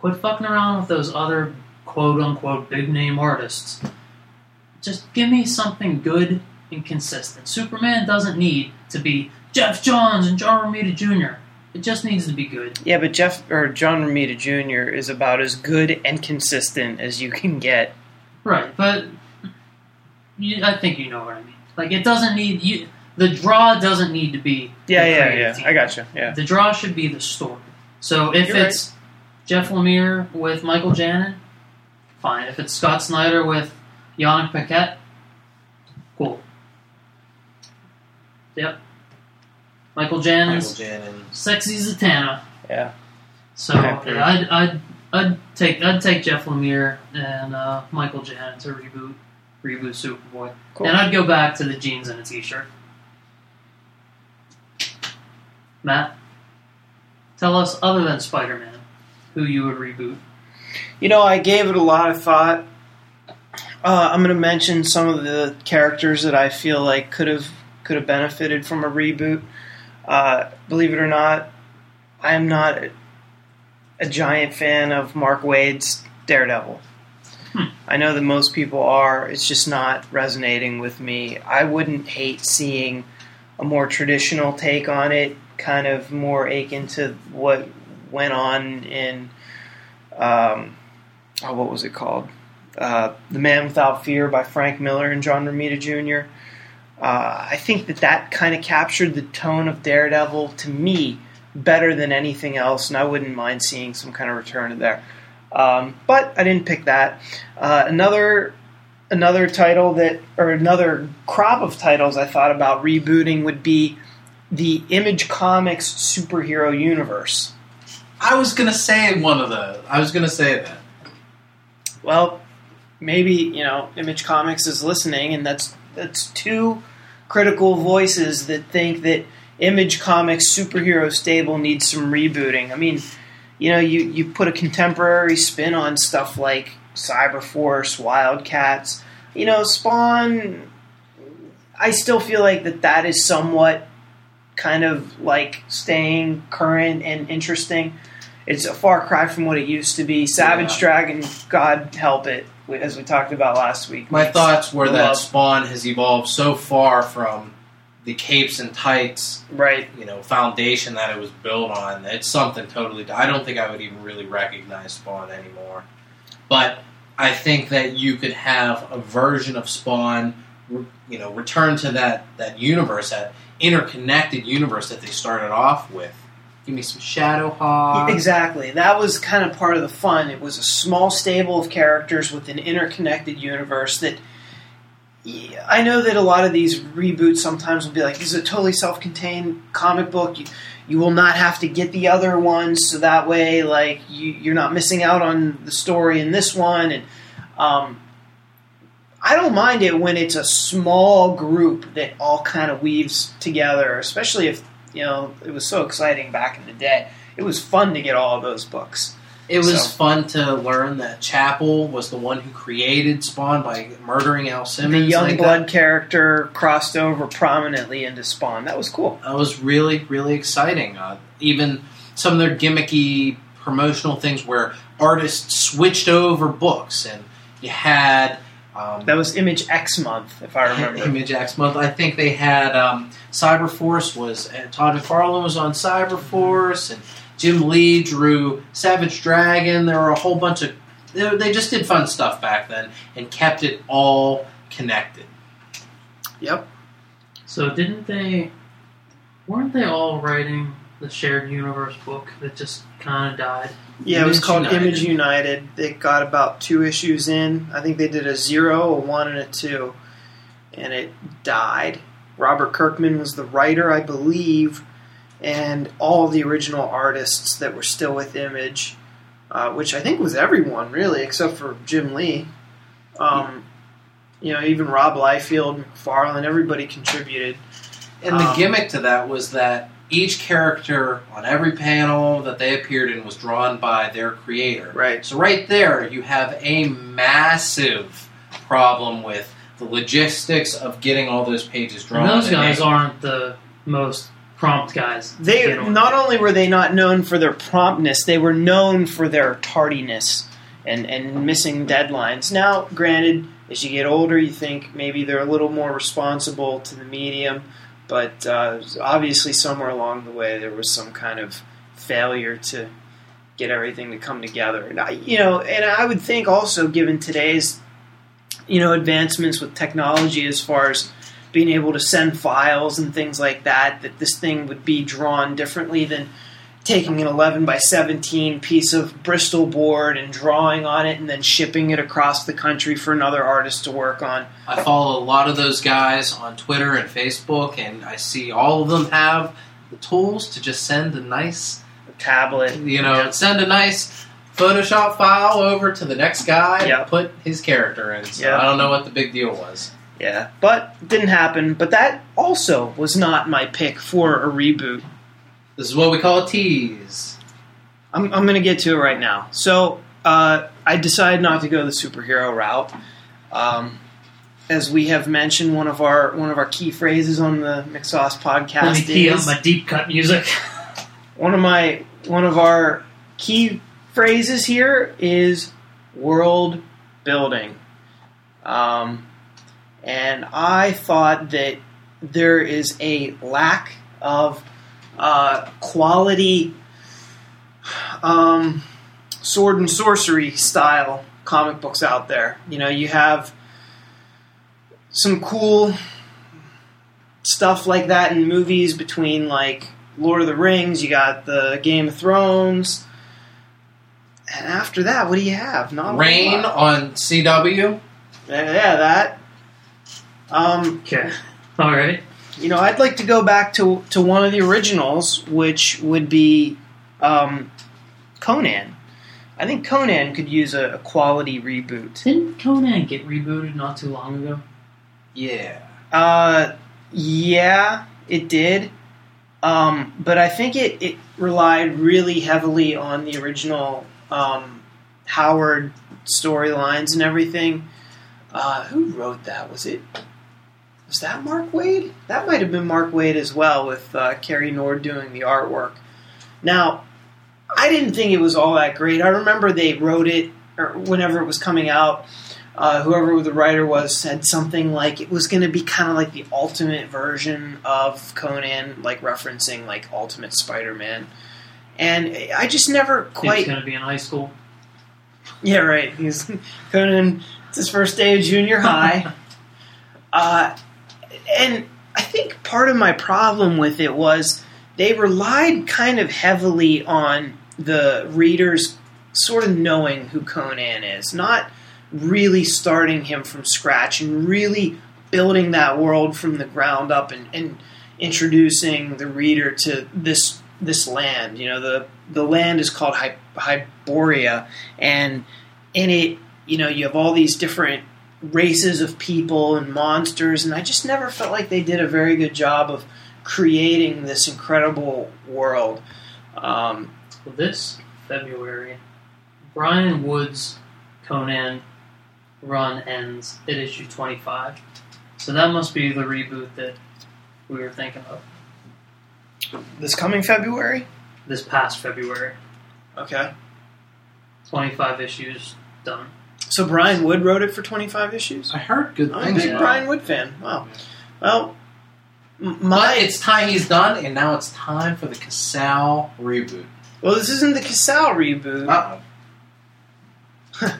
Quit fucking around with those other quote unquote big name artists just give me something good and consistent. Superman doesn't need to be Geoff Johns and John Romita Jr. It just needs to be good. Yeah, but Jeff or John Romita Jr. is about as good and consistent as you can get. Right, but you, I think you know what I mean. Like it doesn't need you. The draw doesn't need to be. Yeah, yeah, yeah. team. I gotcha. Yeah. The draw should be the story. So if You're it's Jeff Lemire with Michael Janin, fine. If it's Scott Snyder with Yannick Paquette, cool. Yep. Michael Michael Janin's Janin. sexy Zatanna. Yeah. So yeah, I'd, I'd I'd take I'd take Jeff Lemire and uh, Michael Janin to reboot reboot Superboy, Cool. and I'd go back to the jeans and a t-shirt. Matt, tell us other than Spider-Man, who you would reboot. You know, I gave it a lot of thought. Uh, I'm going to mention some of the characters that I feel like could have could have benefited from a reboot. Uh, believe it or not, I am not a, giant fan of Mark Waid's Daredevil. Hmm. I know that most people are. It's just not resonating with me. I wouldn't hate seeing a more traditional take on it, kind of more akin to what went on in um, oh, what was it called? Uh, the Man Without Fear by Frank Miller and John Romita Jr. Uh, I think that that kind of captured the tone of Daredevil to me better than anything else, and I wouldn't mind seeing some kind of return there. Um, but I didn't pick that. Uh, another another title that, or another crop of titles I thought about rebooting would be the Image Comics superhero universe. I was gonna say one of those. I was gonna say that. Well, maybe you know Image Comics is listening, and that's that's two critical voices that think that Image Comics superhero stable needs some rebooting. I mean, you know, you you put a contemporary spin on stuff like Cyberforce, Wildcats. You know, Spawn. I still feel like that that is somewhat kind of like staying current and interesting. It's a far cry from what it used to be. Savage Yeah. Dragon, God help it, as we talked about last week. My thoughts were that love- Spawn has evolved so far from the capes and tights, right. you know, foundation that it was built on. It's something totally. I don't think I would even really recognize Spawn anymore. But I think that you could have a version of Spawn, you know, return to that that universe, that interconnected universe that they started off with. Give me some Shadowhawk. Exactly. That was kind of part of the fun. It was a small stable of characters with an interconnected universe that. I know that a lot of these reboots sometimes will be like, "This is a totally self-contained comic book. You, you will not have to get the other ones, so that way, like, you, you're not missing out on the story in this one." And um, I don't mind it when it's a small group that all kind of weaves together, especially if you know it was so exciting back in the day. It was fun to get all of those books. It was So- fun to learn that Chapel was the one who created Spawn by murdering Al Simmons. the young like blood That. character crossed over prominently into Spawn. That was cool. that was really, really exciting. Uh, even some of their gimmicky promotional things where artists switched over books, and you had um, That was Image X month, if I remember. Image X month. I think they had um, Cyberforce was and Todd McFarlane was on Cyberforce, and Jim Lee drew Savage Dragon. There were a whole bunch of they, they just did fun stuff back then and kept it all connected. Yep. So didn't they? Weren't they all writing the shared universe book that just kind of died? Yeah, it was called United. Image United. They got about two issues in. I think they did a zero, a one, and a two, and it died. Robert Kirkman was the writer, I believe, and all the original artists that were still with Image, uh, which I think was everyone really, except for Jim Lee. Um, you know, even Rob Liefeld, McFarlane, everybody contributed. And the Um, gimmick to that was that each character on every panel that they appeared in was drawn by their creator. Right. So right there, you have a massive problem with the logistics of getting all those pages drawn. And those guys they- aren't the most prompt guys. They get not only were they not known for their promptness, they were known for their tardiness and, and missing deadlines. Now, granted, as you get older, you think maybe they're a little more responsible to the medium, but uh, obviously somewhere along the way there was some kind of failure to get everything to come together. And I, you know, and I would think also, given today's you know advancements with technology as far as being able to send files and things like that, that this thing would be drawn differently than taking an 11 by 17 piece of Bristol board and drawing on it and then shipping it across the country for another artist to work on. I follow a lot of those guys on Twitter and Facebook, and I see all of them have the tools to just send a nice, Tablet. you know, send a nice Photoshop file over to the next guy Yeah. and put his character in. So Yeah. I don't know what the big deal was. Yeah, but didn't happen. But that also was not my pick for a reboot. This is what we call a tease. I'm, I'm going to get to it right now. So uh, I decided not to go the superhero route. Um, as we have mentioned, one of our one of our key phrases on the McSauce Let me podcast key up is my deep cut music. [laughs] one of my one of our key phrases here is world building. Um, and I thought that there is a lack of uh, quality um, sword and sorcery style comic books out there. You know, you have some cool stuff like that in movies between like Lord of the Rings, you got the Game of Thrones. and after that, what do you have? Not a Reign lot. on CW. Yeah, yeah, that. Um, Okay. All right. You know, I'd like to go back to to one of the originals, which would be um, Conan. I think Conan could use a, a quality reboot. Didn't Conan get rebooted not too long ago? Yeah. Uh, yeah, it did. Um, but I think it, it relied really heavily on the original um, Howard storylines and everything. Uh, who wrote that? Was it? Was that Mark Waid? That might have been Mark Waid as well, with uh, Cary Nord doing the artwork. Now, I didn't think it was all that great. I remember they wrote it, or whenever it was coming out, uh, whoever the writer was said something like it was going to be kind of like the ultimate version of Conan, like referencing like Ultimate Spider-Man. And I just never quite. He's going to be in high school. Yeah, right. He's [laughs] Conan. It's his first day of junior high. [laughs] uh, and I think part of my problem with it was they relied kind of heavily on the readers sort of knowing who Conan is, not really starting him from scratch and really building that world from the ground up and, and introducing the reader to this this land. You know, the the land is called Hy- Hyboria, and in it, you know, you have all these different races of people and monsters, and I just never felt like they did a very good job of creating this incredible world. Um, Well, this February, Brian Wood's Conan run ends at issue 25. So that must be the reboot that we were thinking of this coming February, this past February. okay. 25 issues done. So Brian Wood wrote it for twenty five issues. I heard good things. I'm a big about Brian it. Wood fan. Wow. Well, m- But my it's time he's done, and now it's time for the Casal reboot. well, this isn't the Casal reboot. Uh-oh. [laughs]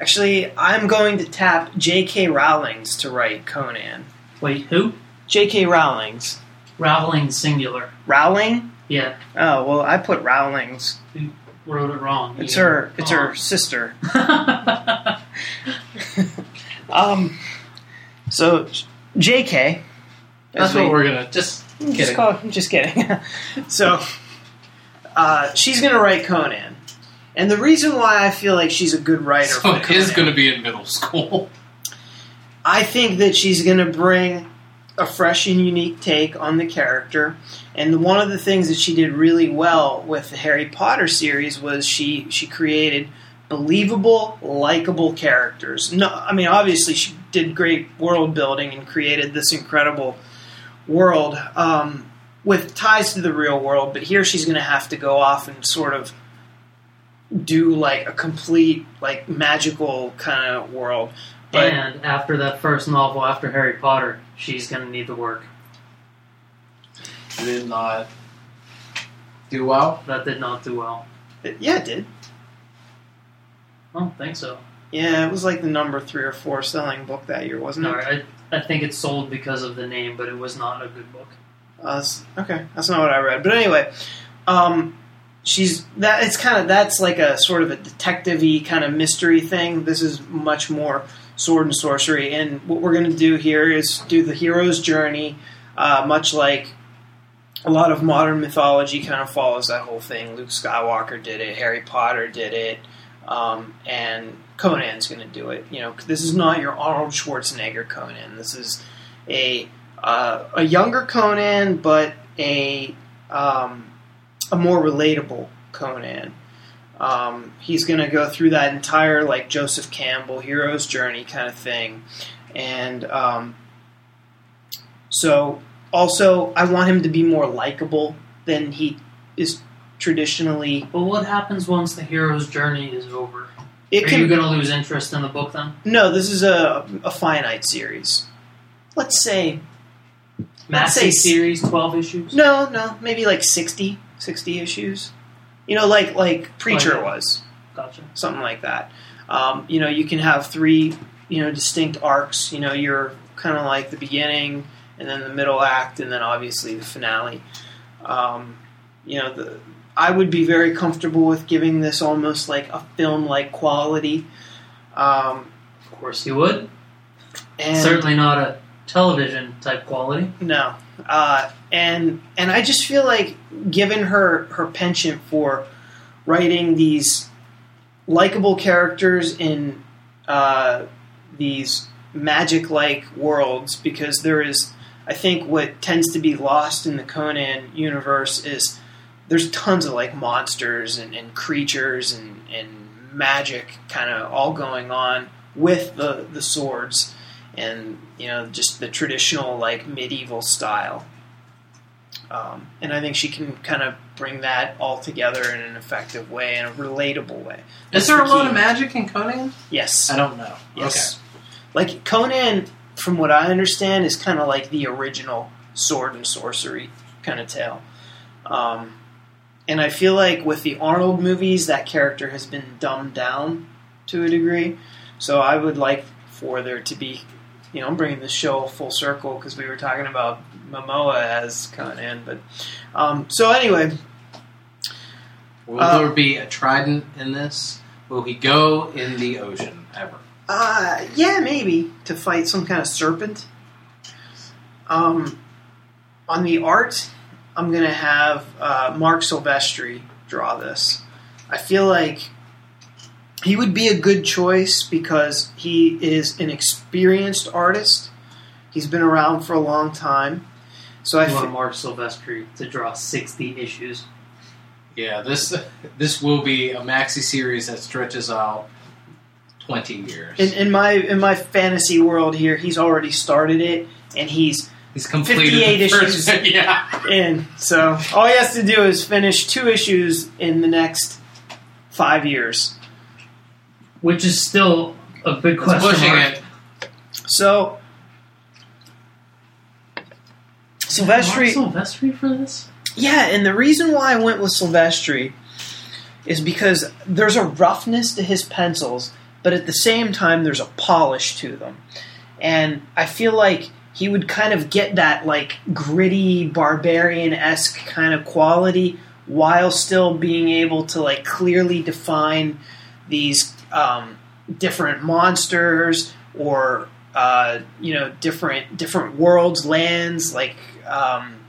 Actually, I'm going to tap J.K. Rowling's to write Conan. Wait, who? J.K. Rowling's. Rowling singular. Rowling? Yeah, Oh well, I put Rowling's. Wrote it wrong. It's her. It's Oh. her sister. [laughs] [laughs] Um. So, J.K. That's what we- we're gonna just Just, kidding. call, just kidding. [laughs] so, uh, she's going to write Conan. And the reason why I feel like she's a good writer So is to be in middle school. I think that she's going to bring a fresh and unique take on the character. And one of the things that she did really well with the Harry Potter series was she she created believable, likable characters. No, I mean obviously she did great world building and created this incredible world um, with ties to the real world. But here she's going to have to go off and sort of do like a complete like magical kind of world. But and after that first novel, after Harry Potter, she's going to need the work. Did not do well. That did not do well. yeah, it did. I don't think so. Yeah, it was like the number three or four selling book that year, wasn't No, it? I, I think it sold because of the name, but it was not a good book. Uh, that's- okay, that's not what I read. But anyway, um, she's that. It's kind of that's like a sort of a detective-y kind of mystery thing. This is much more sword and sorcery. And what we're going to do here is do the hero's journey, uh, much like a lot of modern mythology kind of follows that whole thing. Luke Skywalker did it. Harry Potter did it. Um, and Conan's going to do it. You know, this is not your Arnold Schwarzenegger Conan. This is a uh, a younger Conan, but a um, a more relatable Conan. Um, he's going to go through that entire like Joseph Campbell hero's journey kind of thing, and um, so also I want him to be more likable than he is traditionally. But what happens once the hero's journey is over? It Are can you going to lose interest in the book then? no. This is a a finite series. Let's say Let's say series, 12 issues? No, no, maybe like 60, 60 issues. You know, like like Preacher Oh, was, Gotcha. something like that. Um, you know, you can have three, you know, distinct arcs. You know, you're kind of like the beginning, and then the middle act, and then obviously the finale. Um, you know, the I would be very comfortable with giving this almost like a film-like quality. Um, Of course you would. and Certainly not a television type quality. No, uh, and and I just feel like, given her her penchant for writing these likable characters in uh, these magic-like worlds, because there is, I think, what tends to be lost in the Conan universe is there's tons of like monsters and, and creatures and, and magic kind of all going on with the the swords and you know just the traditional like medieval style. Um, and I think she can kind of bring that all together in an effective way, in a relatable way. Is there a lot of magic in Conan? Yes. I don't know. Yes. Like Conan, from what I understand, is kind of like the original sword and sorcery kind of tale. Um, and I feel like with the Arnold movies, that character has been dumbed down to a degree. So I would like for there to be, you know, I'm bringing the show full circle because we were talking about Momoa as Conan. But um, so anyway, Will Uh, there be a trident in this? Will he go in the ocean ever? Uh, yeah, maybe to fight some kind of serpent. Um, on the art, I'm gonna have uh, Marc Silvestri draw this. I feel like he would be a good choice because he is an experienced artist. He's been around for a long time, so I I want fe- Marc Silvestri to draw 60 issues. Yeah, this this will be a maxi series that stretches out twenty years. in, in my in my fantasy world here, he's already started it, and he's He's completed 58 the first, issues. [laughs] yeah. in. So all he has to do is finish two issues in the next five years. Which is still a big It's question pushing mark. it. So Silvestri, Marc Silvestri for this? yeah, and the reason why I went with Silvestri is because there's a roughness to his pencils, but at the same time there's a polish to them, and I feel like he would kind of get that like gritty barbarian esque kind of quality while still being able to like clearly define these um, different monsters or uh, you know different different worlds, lands, like um,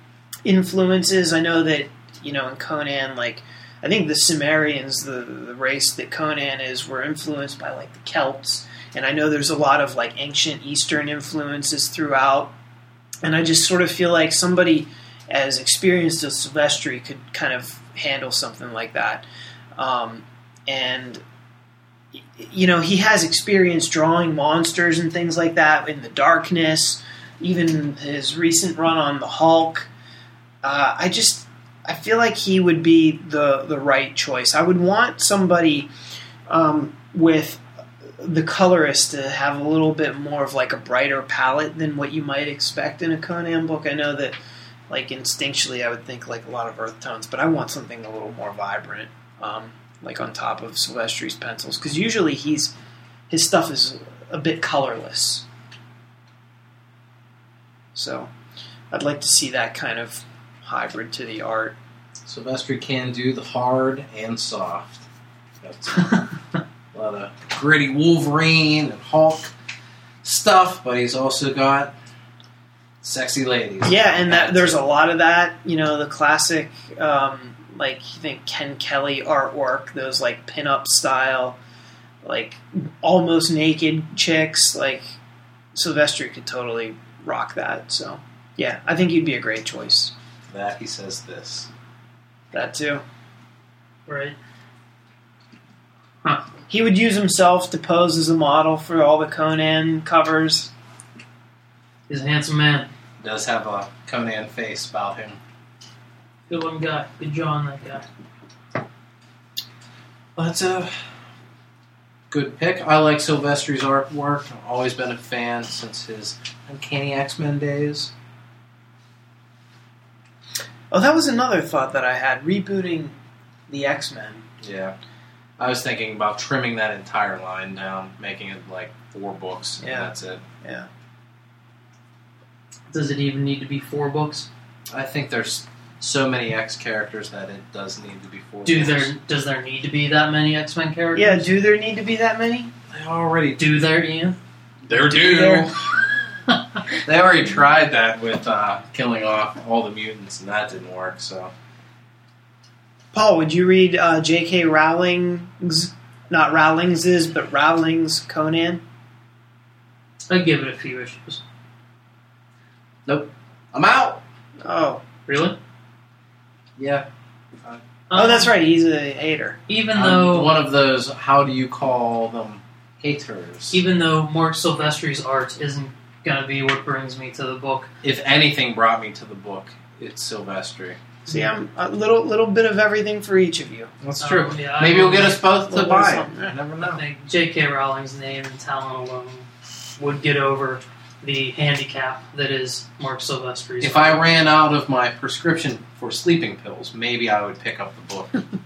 influences. I know that you know in Conan, like I think the Cimmerians, the the race that Conan is, were influenced by like the Celts, and I know there's a lot of like ancient Eastern influences throughout. And I just sort of feel like somebody as experienced as Silvestri could kind of handle something like that. Um, and you know, he has experience drawing monsters and things like that in the darkness. Even his recent run on the Hulk, uh, I just I feel like he would be the the right choice. I would want somebody um, with the colorist to have a little bit more of like a brighter palette than what you might expect in a Conan book. I know that like instinctually I would think like a lot of earth tones, but I want something a little more vibrant, um, like on top of Silvestri's pencils, because usually he's his stuff is a bit colorless. So I'd like to see that kind of hybrid to the art. Sylvester can do the hard and soft. That's [laughs] a lot of gritty Wolverine and Hulk stuff, but he's also got sexy ladies. Yeah, and that there's a lot of that. You know, the classic, um, like you think Ken Kelly artwork, those like pinup style, like almost naked chicks. Like Sylvester could totally rock that. So yeah, I think you'd be a great choice. that he says this. That too. Right. Huh. He would use himself to pose as a model for all the Conan covers. He's a handsome man. Does have a Conan face about him. Good one guy. Good jaw on that guy. That's uh, a good pick. I like Sylvester's artwork. I've always been a fan since his Uncanny X Men days. Oh, that was another thought that I had rebooting the X Men. Yeah. I was thinking about trimming that entire line down, making it like four books, and Yeah. that's it. Yeah. Does it even need to be four books? I think there's so many X characters that it does need to be four. Do books. there does there need to be that many X Men characters? Yeah, do there need to be that many? They already do there, Ian? They're due. There. [laughs] they already tried that with uh, killing off all the mutants, and that didn't work. So Paul, would you read uh, J.K. Rowling's, not Rowlings's, but Rowling's Conan? I'd give it a few issues. Nope, I'm out. Oh, Really? Yeah, oh, that's right. He's a hater. Even I'm though one of those. How do you call them? Haters. even though Marc Silvestri's art isn't gonna be what brings me to the book. if anything brought me to the book, it's Silvestri. See, I'm a little little bit of everything for each of you. That's Um, true. yeah, I Maybe we'll get us both to buy there's it. something. You never I know. think J.K. Rowling's name and talent alone would get over the handicap that is Marc Silvestri's. If I ran out of my prescription for sleeping pills, maybe I would pick up the book. [laughs]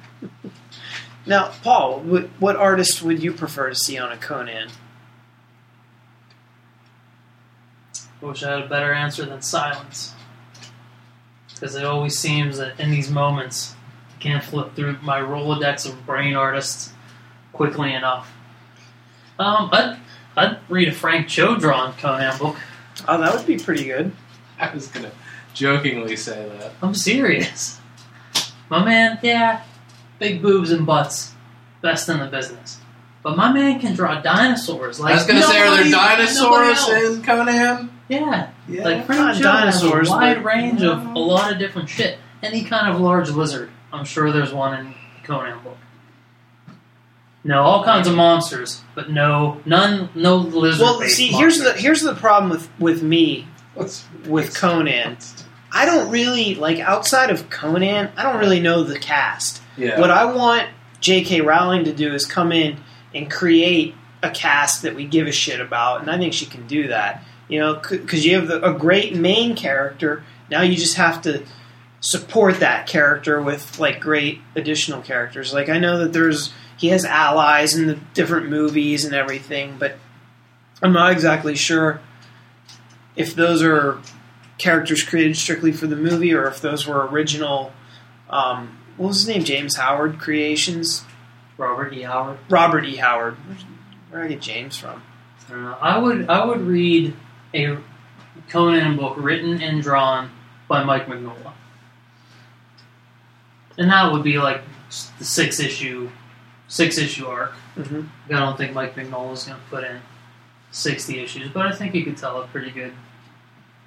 Now, Paul, what, what artist would you prefer to see on a Conan? I wish I had a better answer than silence. Because it always seems that in these moments, I can't flip through my Rolodex of brain artists quickly enough. Um, I'd, I'd read a Frank Cho drawn Conan book. Oh, that would be pretty good. I was gonna jokingly say that. I'm serious. My man, yeah, big boobs and butts, best in the business. But my man can draw dinosaurs. Like I was gonna say, are there nobody- nobody dinosaurs in Conan? Yeah, Yeah. like Not Frank Cho dinosaurs, has a wide but- range of a lot of different shit. Any kind of large lizard. I'm sure there's one in Conan book. No, all kinds of monsters, but no, none, no lizard. Well, see, here's the here's the problem with with me What's with Conan. I don't really like outside of Conan. I don't really know the cast. Yeah. What I want J.K. Rowling to do is come in and create a cast that we give a shit about, and I think she can do that. You know, because you have the, a great main character. Now you just have to support that character with like great additional characters. Like I know that there's he has allies in the different movies and everything, but I'm not exactly sure if those are characters created strictly for the movie or if those were original. Um, what was his name? James Howard creations. Robert E. Howard. Robert E. Howard. Where did I get James from? I don't know. I would I would read a Conan book written and drawn by Mike Mignola, and that would be like the six issue six issue arc. Mm-hmm. I don't think Mike Mignola is going to put in sixty issues, but I think he could tell a pretty good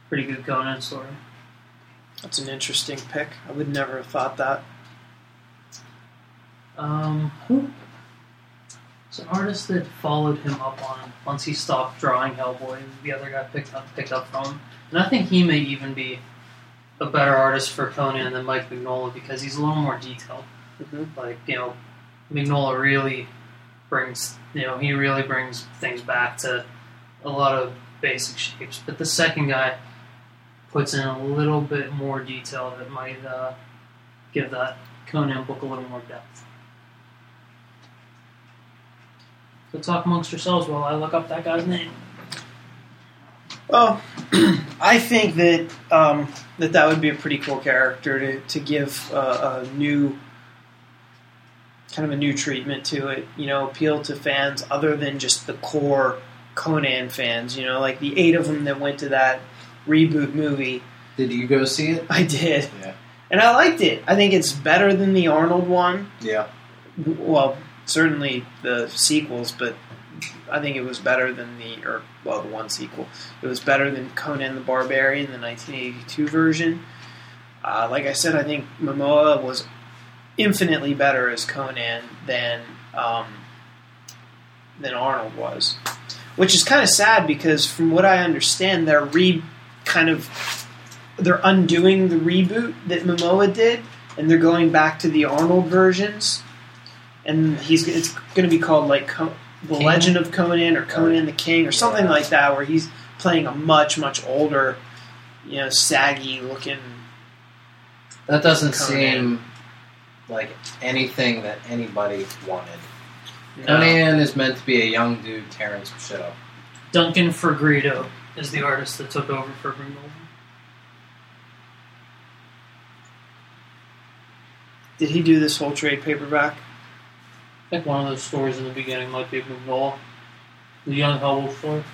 pretty good Conan story. That's an interesting pick. I would never have thought that. Um, who? It's an artist that followed him up on once he stopped drawing Hellboy. The other guy picked up picked up from him, and I think he may even be a better artist for Conan than Mike Mignola because he's a little more detailed. Mhm. Like you know, Mignola really brings you know he really brings things back to a lot of basic shapes, but the second guy puts in a little bit more detail that might uh, give that Conan book a little more depth. So talk amongst yourselves while I look up that guy's name. Well, [clears throat] I think that um, that that would be a pretty cool character to to give uh, a new kind of a new treatment to it. You know, appeal to fans other than just the core Conan fans. You know, like the eight of them that went to that reboot movie. Did you go see it? I did, Yeah. and I liked it. I think it's better than the Arnold one. Yeah. Well, certainly the sequels, but I think it was better than the or well, the one sequel. It was better than Conan the Barbarian, the 1982 version. Uh, like I said, I think Momoa was infinitely better as Conan than um, than Arnold was, which is kind of sad because from what I understand, they're re kind of they're undoing the reboot that Momoa did, and they're going back to the Arnold versions. And he's it's going to be called like Co- the King? Legend of Conan or Conan the King or something Yeah. like that, where he's playing a much much older, you know, saggy looking. That doesn't Conan. seem like anything that anybody wanted. No. Conan is meant to be a young dude tearing some shit up. Duncan Fegredo is the artist that took over for Greenwald. Did he do this whole trade paperback? I think one of those stories in the beginning might be Mignola. The young Howell story.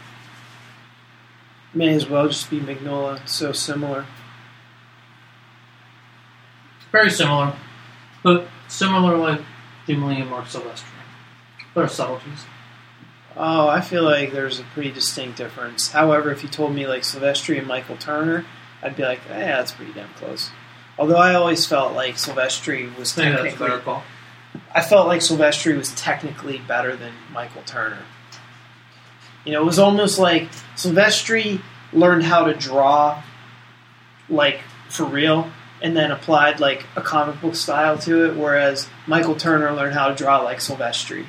May as well just be Mignola. It's so similar. Very similar. But similar like Dimly and Marc Silvestri. There are subtleties. Oh, I feel like there's a pretty distinct difference. However, if you told me like Silvestri and Michael Turner, I'd be like, eh, that's pretty damn close. Although I always felt like Silvestri was I think that's a technically, call. I felt like Silvestri was technically better than Michael Turner. You know, it was almost like Silvestri learned how to draw, like for real, and then applied like a comic book style to it, whereas Michael Turner learned how to draw like Silvestri,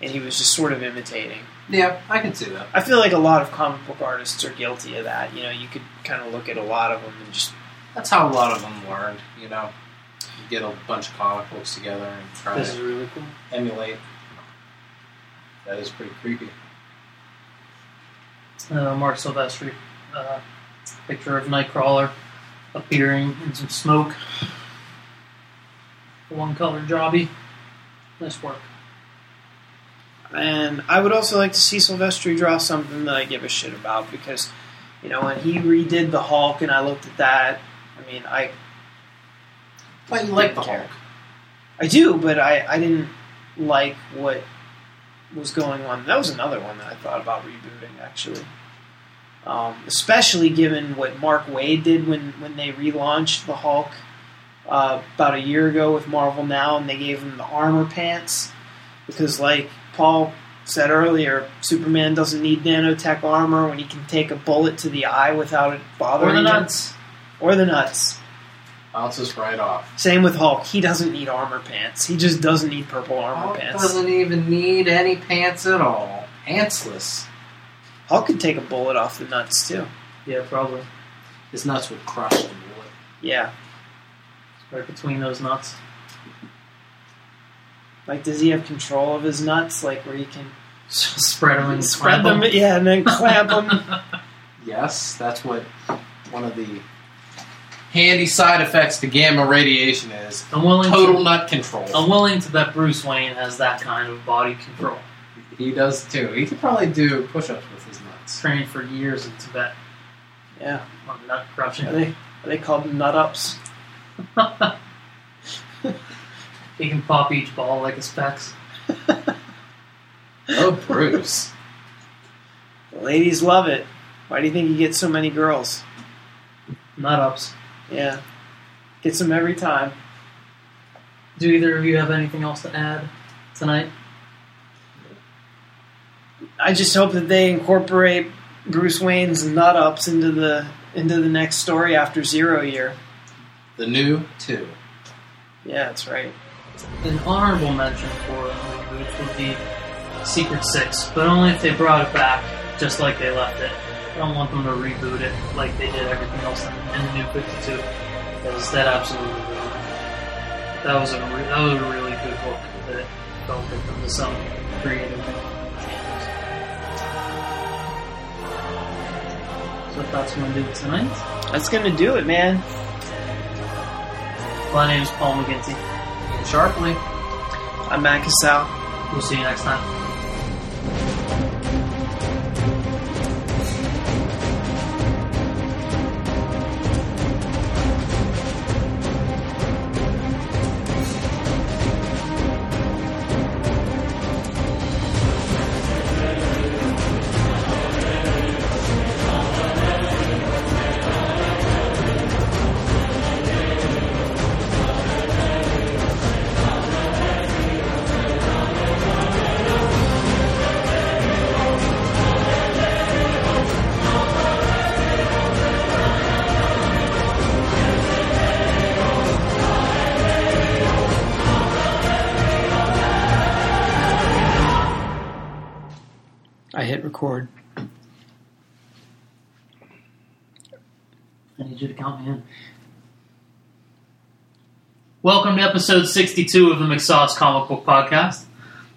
and he was just sort of imitating. Yeah, I can see that. I feel like a lot of comic book artists are guilty of that. You know, you could kind of look at a lot of them and just That's how a lot of them learned. You know, you get a bunch of comic books together and try This is to really cool. emulate. That is pretty creepy. Uh, Marc Silvestri. Uh, picture of Nightcrawler appearing in some smoke. One color jobby. Nice work. And I would also like to see Silvestri draw something that I give a shit about because, you know, when he redid the Hulk and I looked at that, I mean, I But you like the care. Hulk. I do, but I, I didn't like what was going on. That was another one that I thought about rebooting, actually. Um, especially given what Mark Waid did when, when they relaunched the Hulk uh, about a year ago with Marvel Now, and they gave him the armor pants. Because, like Paul said earlier, Superman doesn't need nanotech armor when he can take a bullet to the eye without it bothering him. Or the him. nuts. Or the nuts. Bounces right off. Same with Hulk. He doesn't need armor pants. He just doesn't need purple armor Hulk pants. doesn't even need any pants at all. Pantsless. Hulk could take a bullet off the nuts too. Yeah, probably. His nuts would crush the bullet. Yeah. Right between those nuts. Like, does he have control of his nuts? Like, where he can [laughs] Spread them and spread clamp them, yeah, and then clamp them. [laughs] Yes, that's what one of the handy side effects to gamma radiation is. I'm willing Total to, nut control. I'm willing to bet Bruce Wayne has that kind of body control. He does too. He could probably do push-ups with his nuts. Trained for years in Tibet Yeah. on nut Are crushing. they are they called nut ups? [laughs] he can pop each ball like a specs. Oh, Bruce. The ladies love it. Why do you think he gets so many girls? Nut ups. Yeah. Gets them every time. Do either of you have anything else to add tonight? I just hope that they incorporate Bruce Wayne's nut ups into the into the next story after Zero Year. The new two. Yeah, that's right. An honorable mention for a reboot would be Secret Six, but only if they brought it back just like they left it. I don't want them to reboot it like they did everything else in, in the New Fifty Two, because that absolutely ruined. That was a re- that was a really good book that fell victim to some creative So if that's going to do it tonight, That's gonna do it, man. my name is Paul McGinty. Sharply. I'm Matt Casal. We'll see you next time. Need you to count me in. Welcome to episode 62 of the McSauce Comic Book Podcast.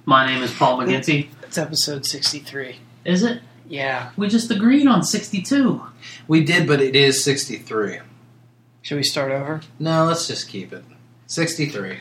My name is Paul McGinty. It's episode 63. Is it? Yeah. We just agreed on 62. We did, but it is 63. Should we start over? No, let's just keep it. 63.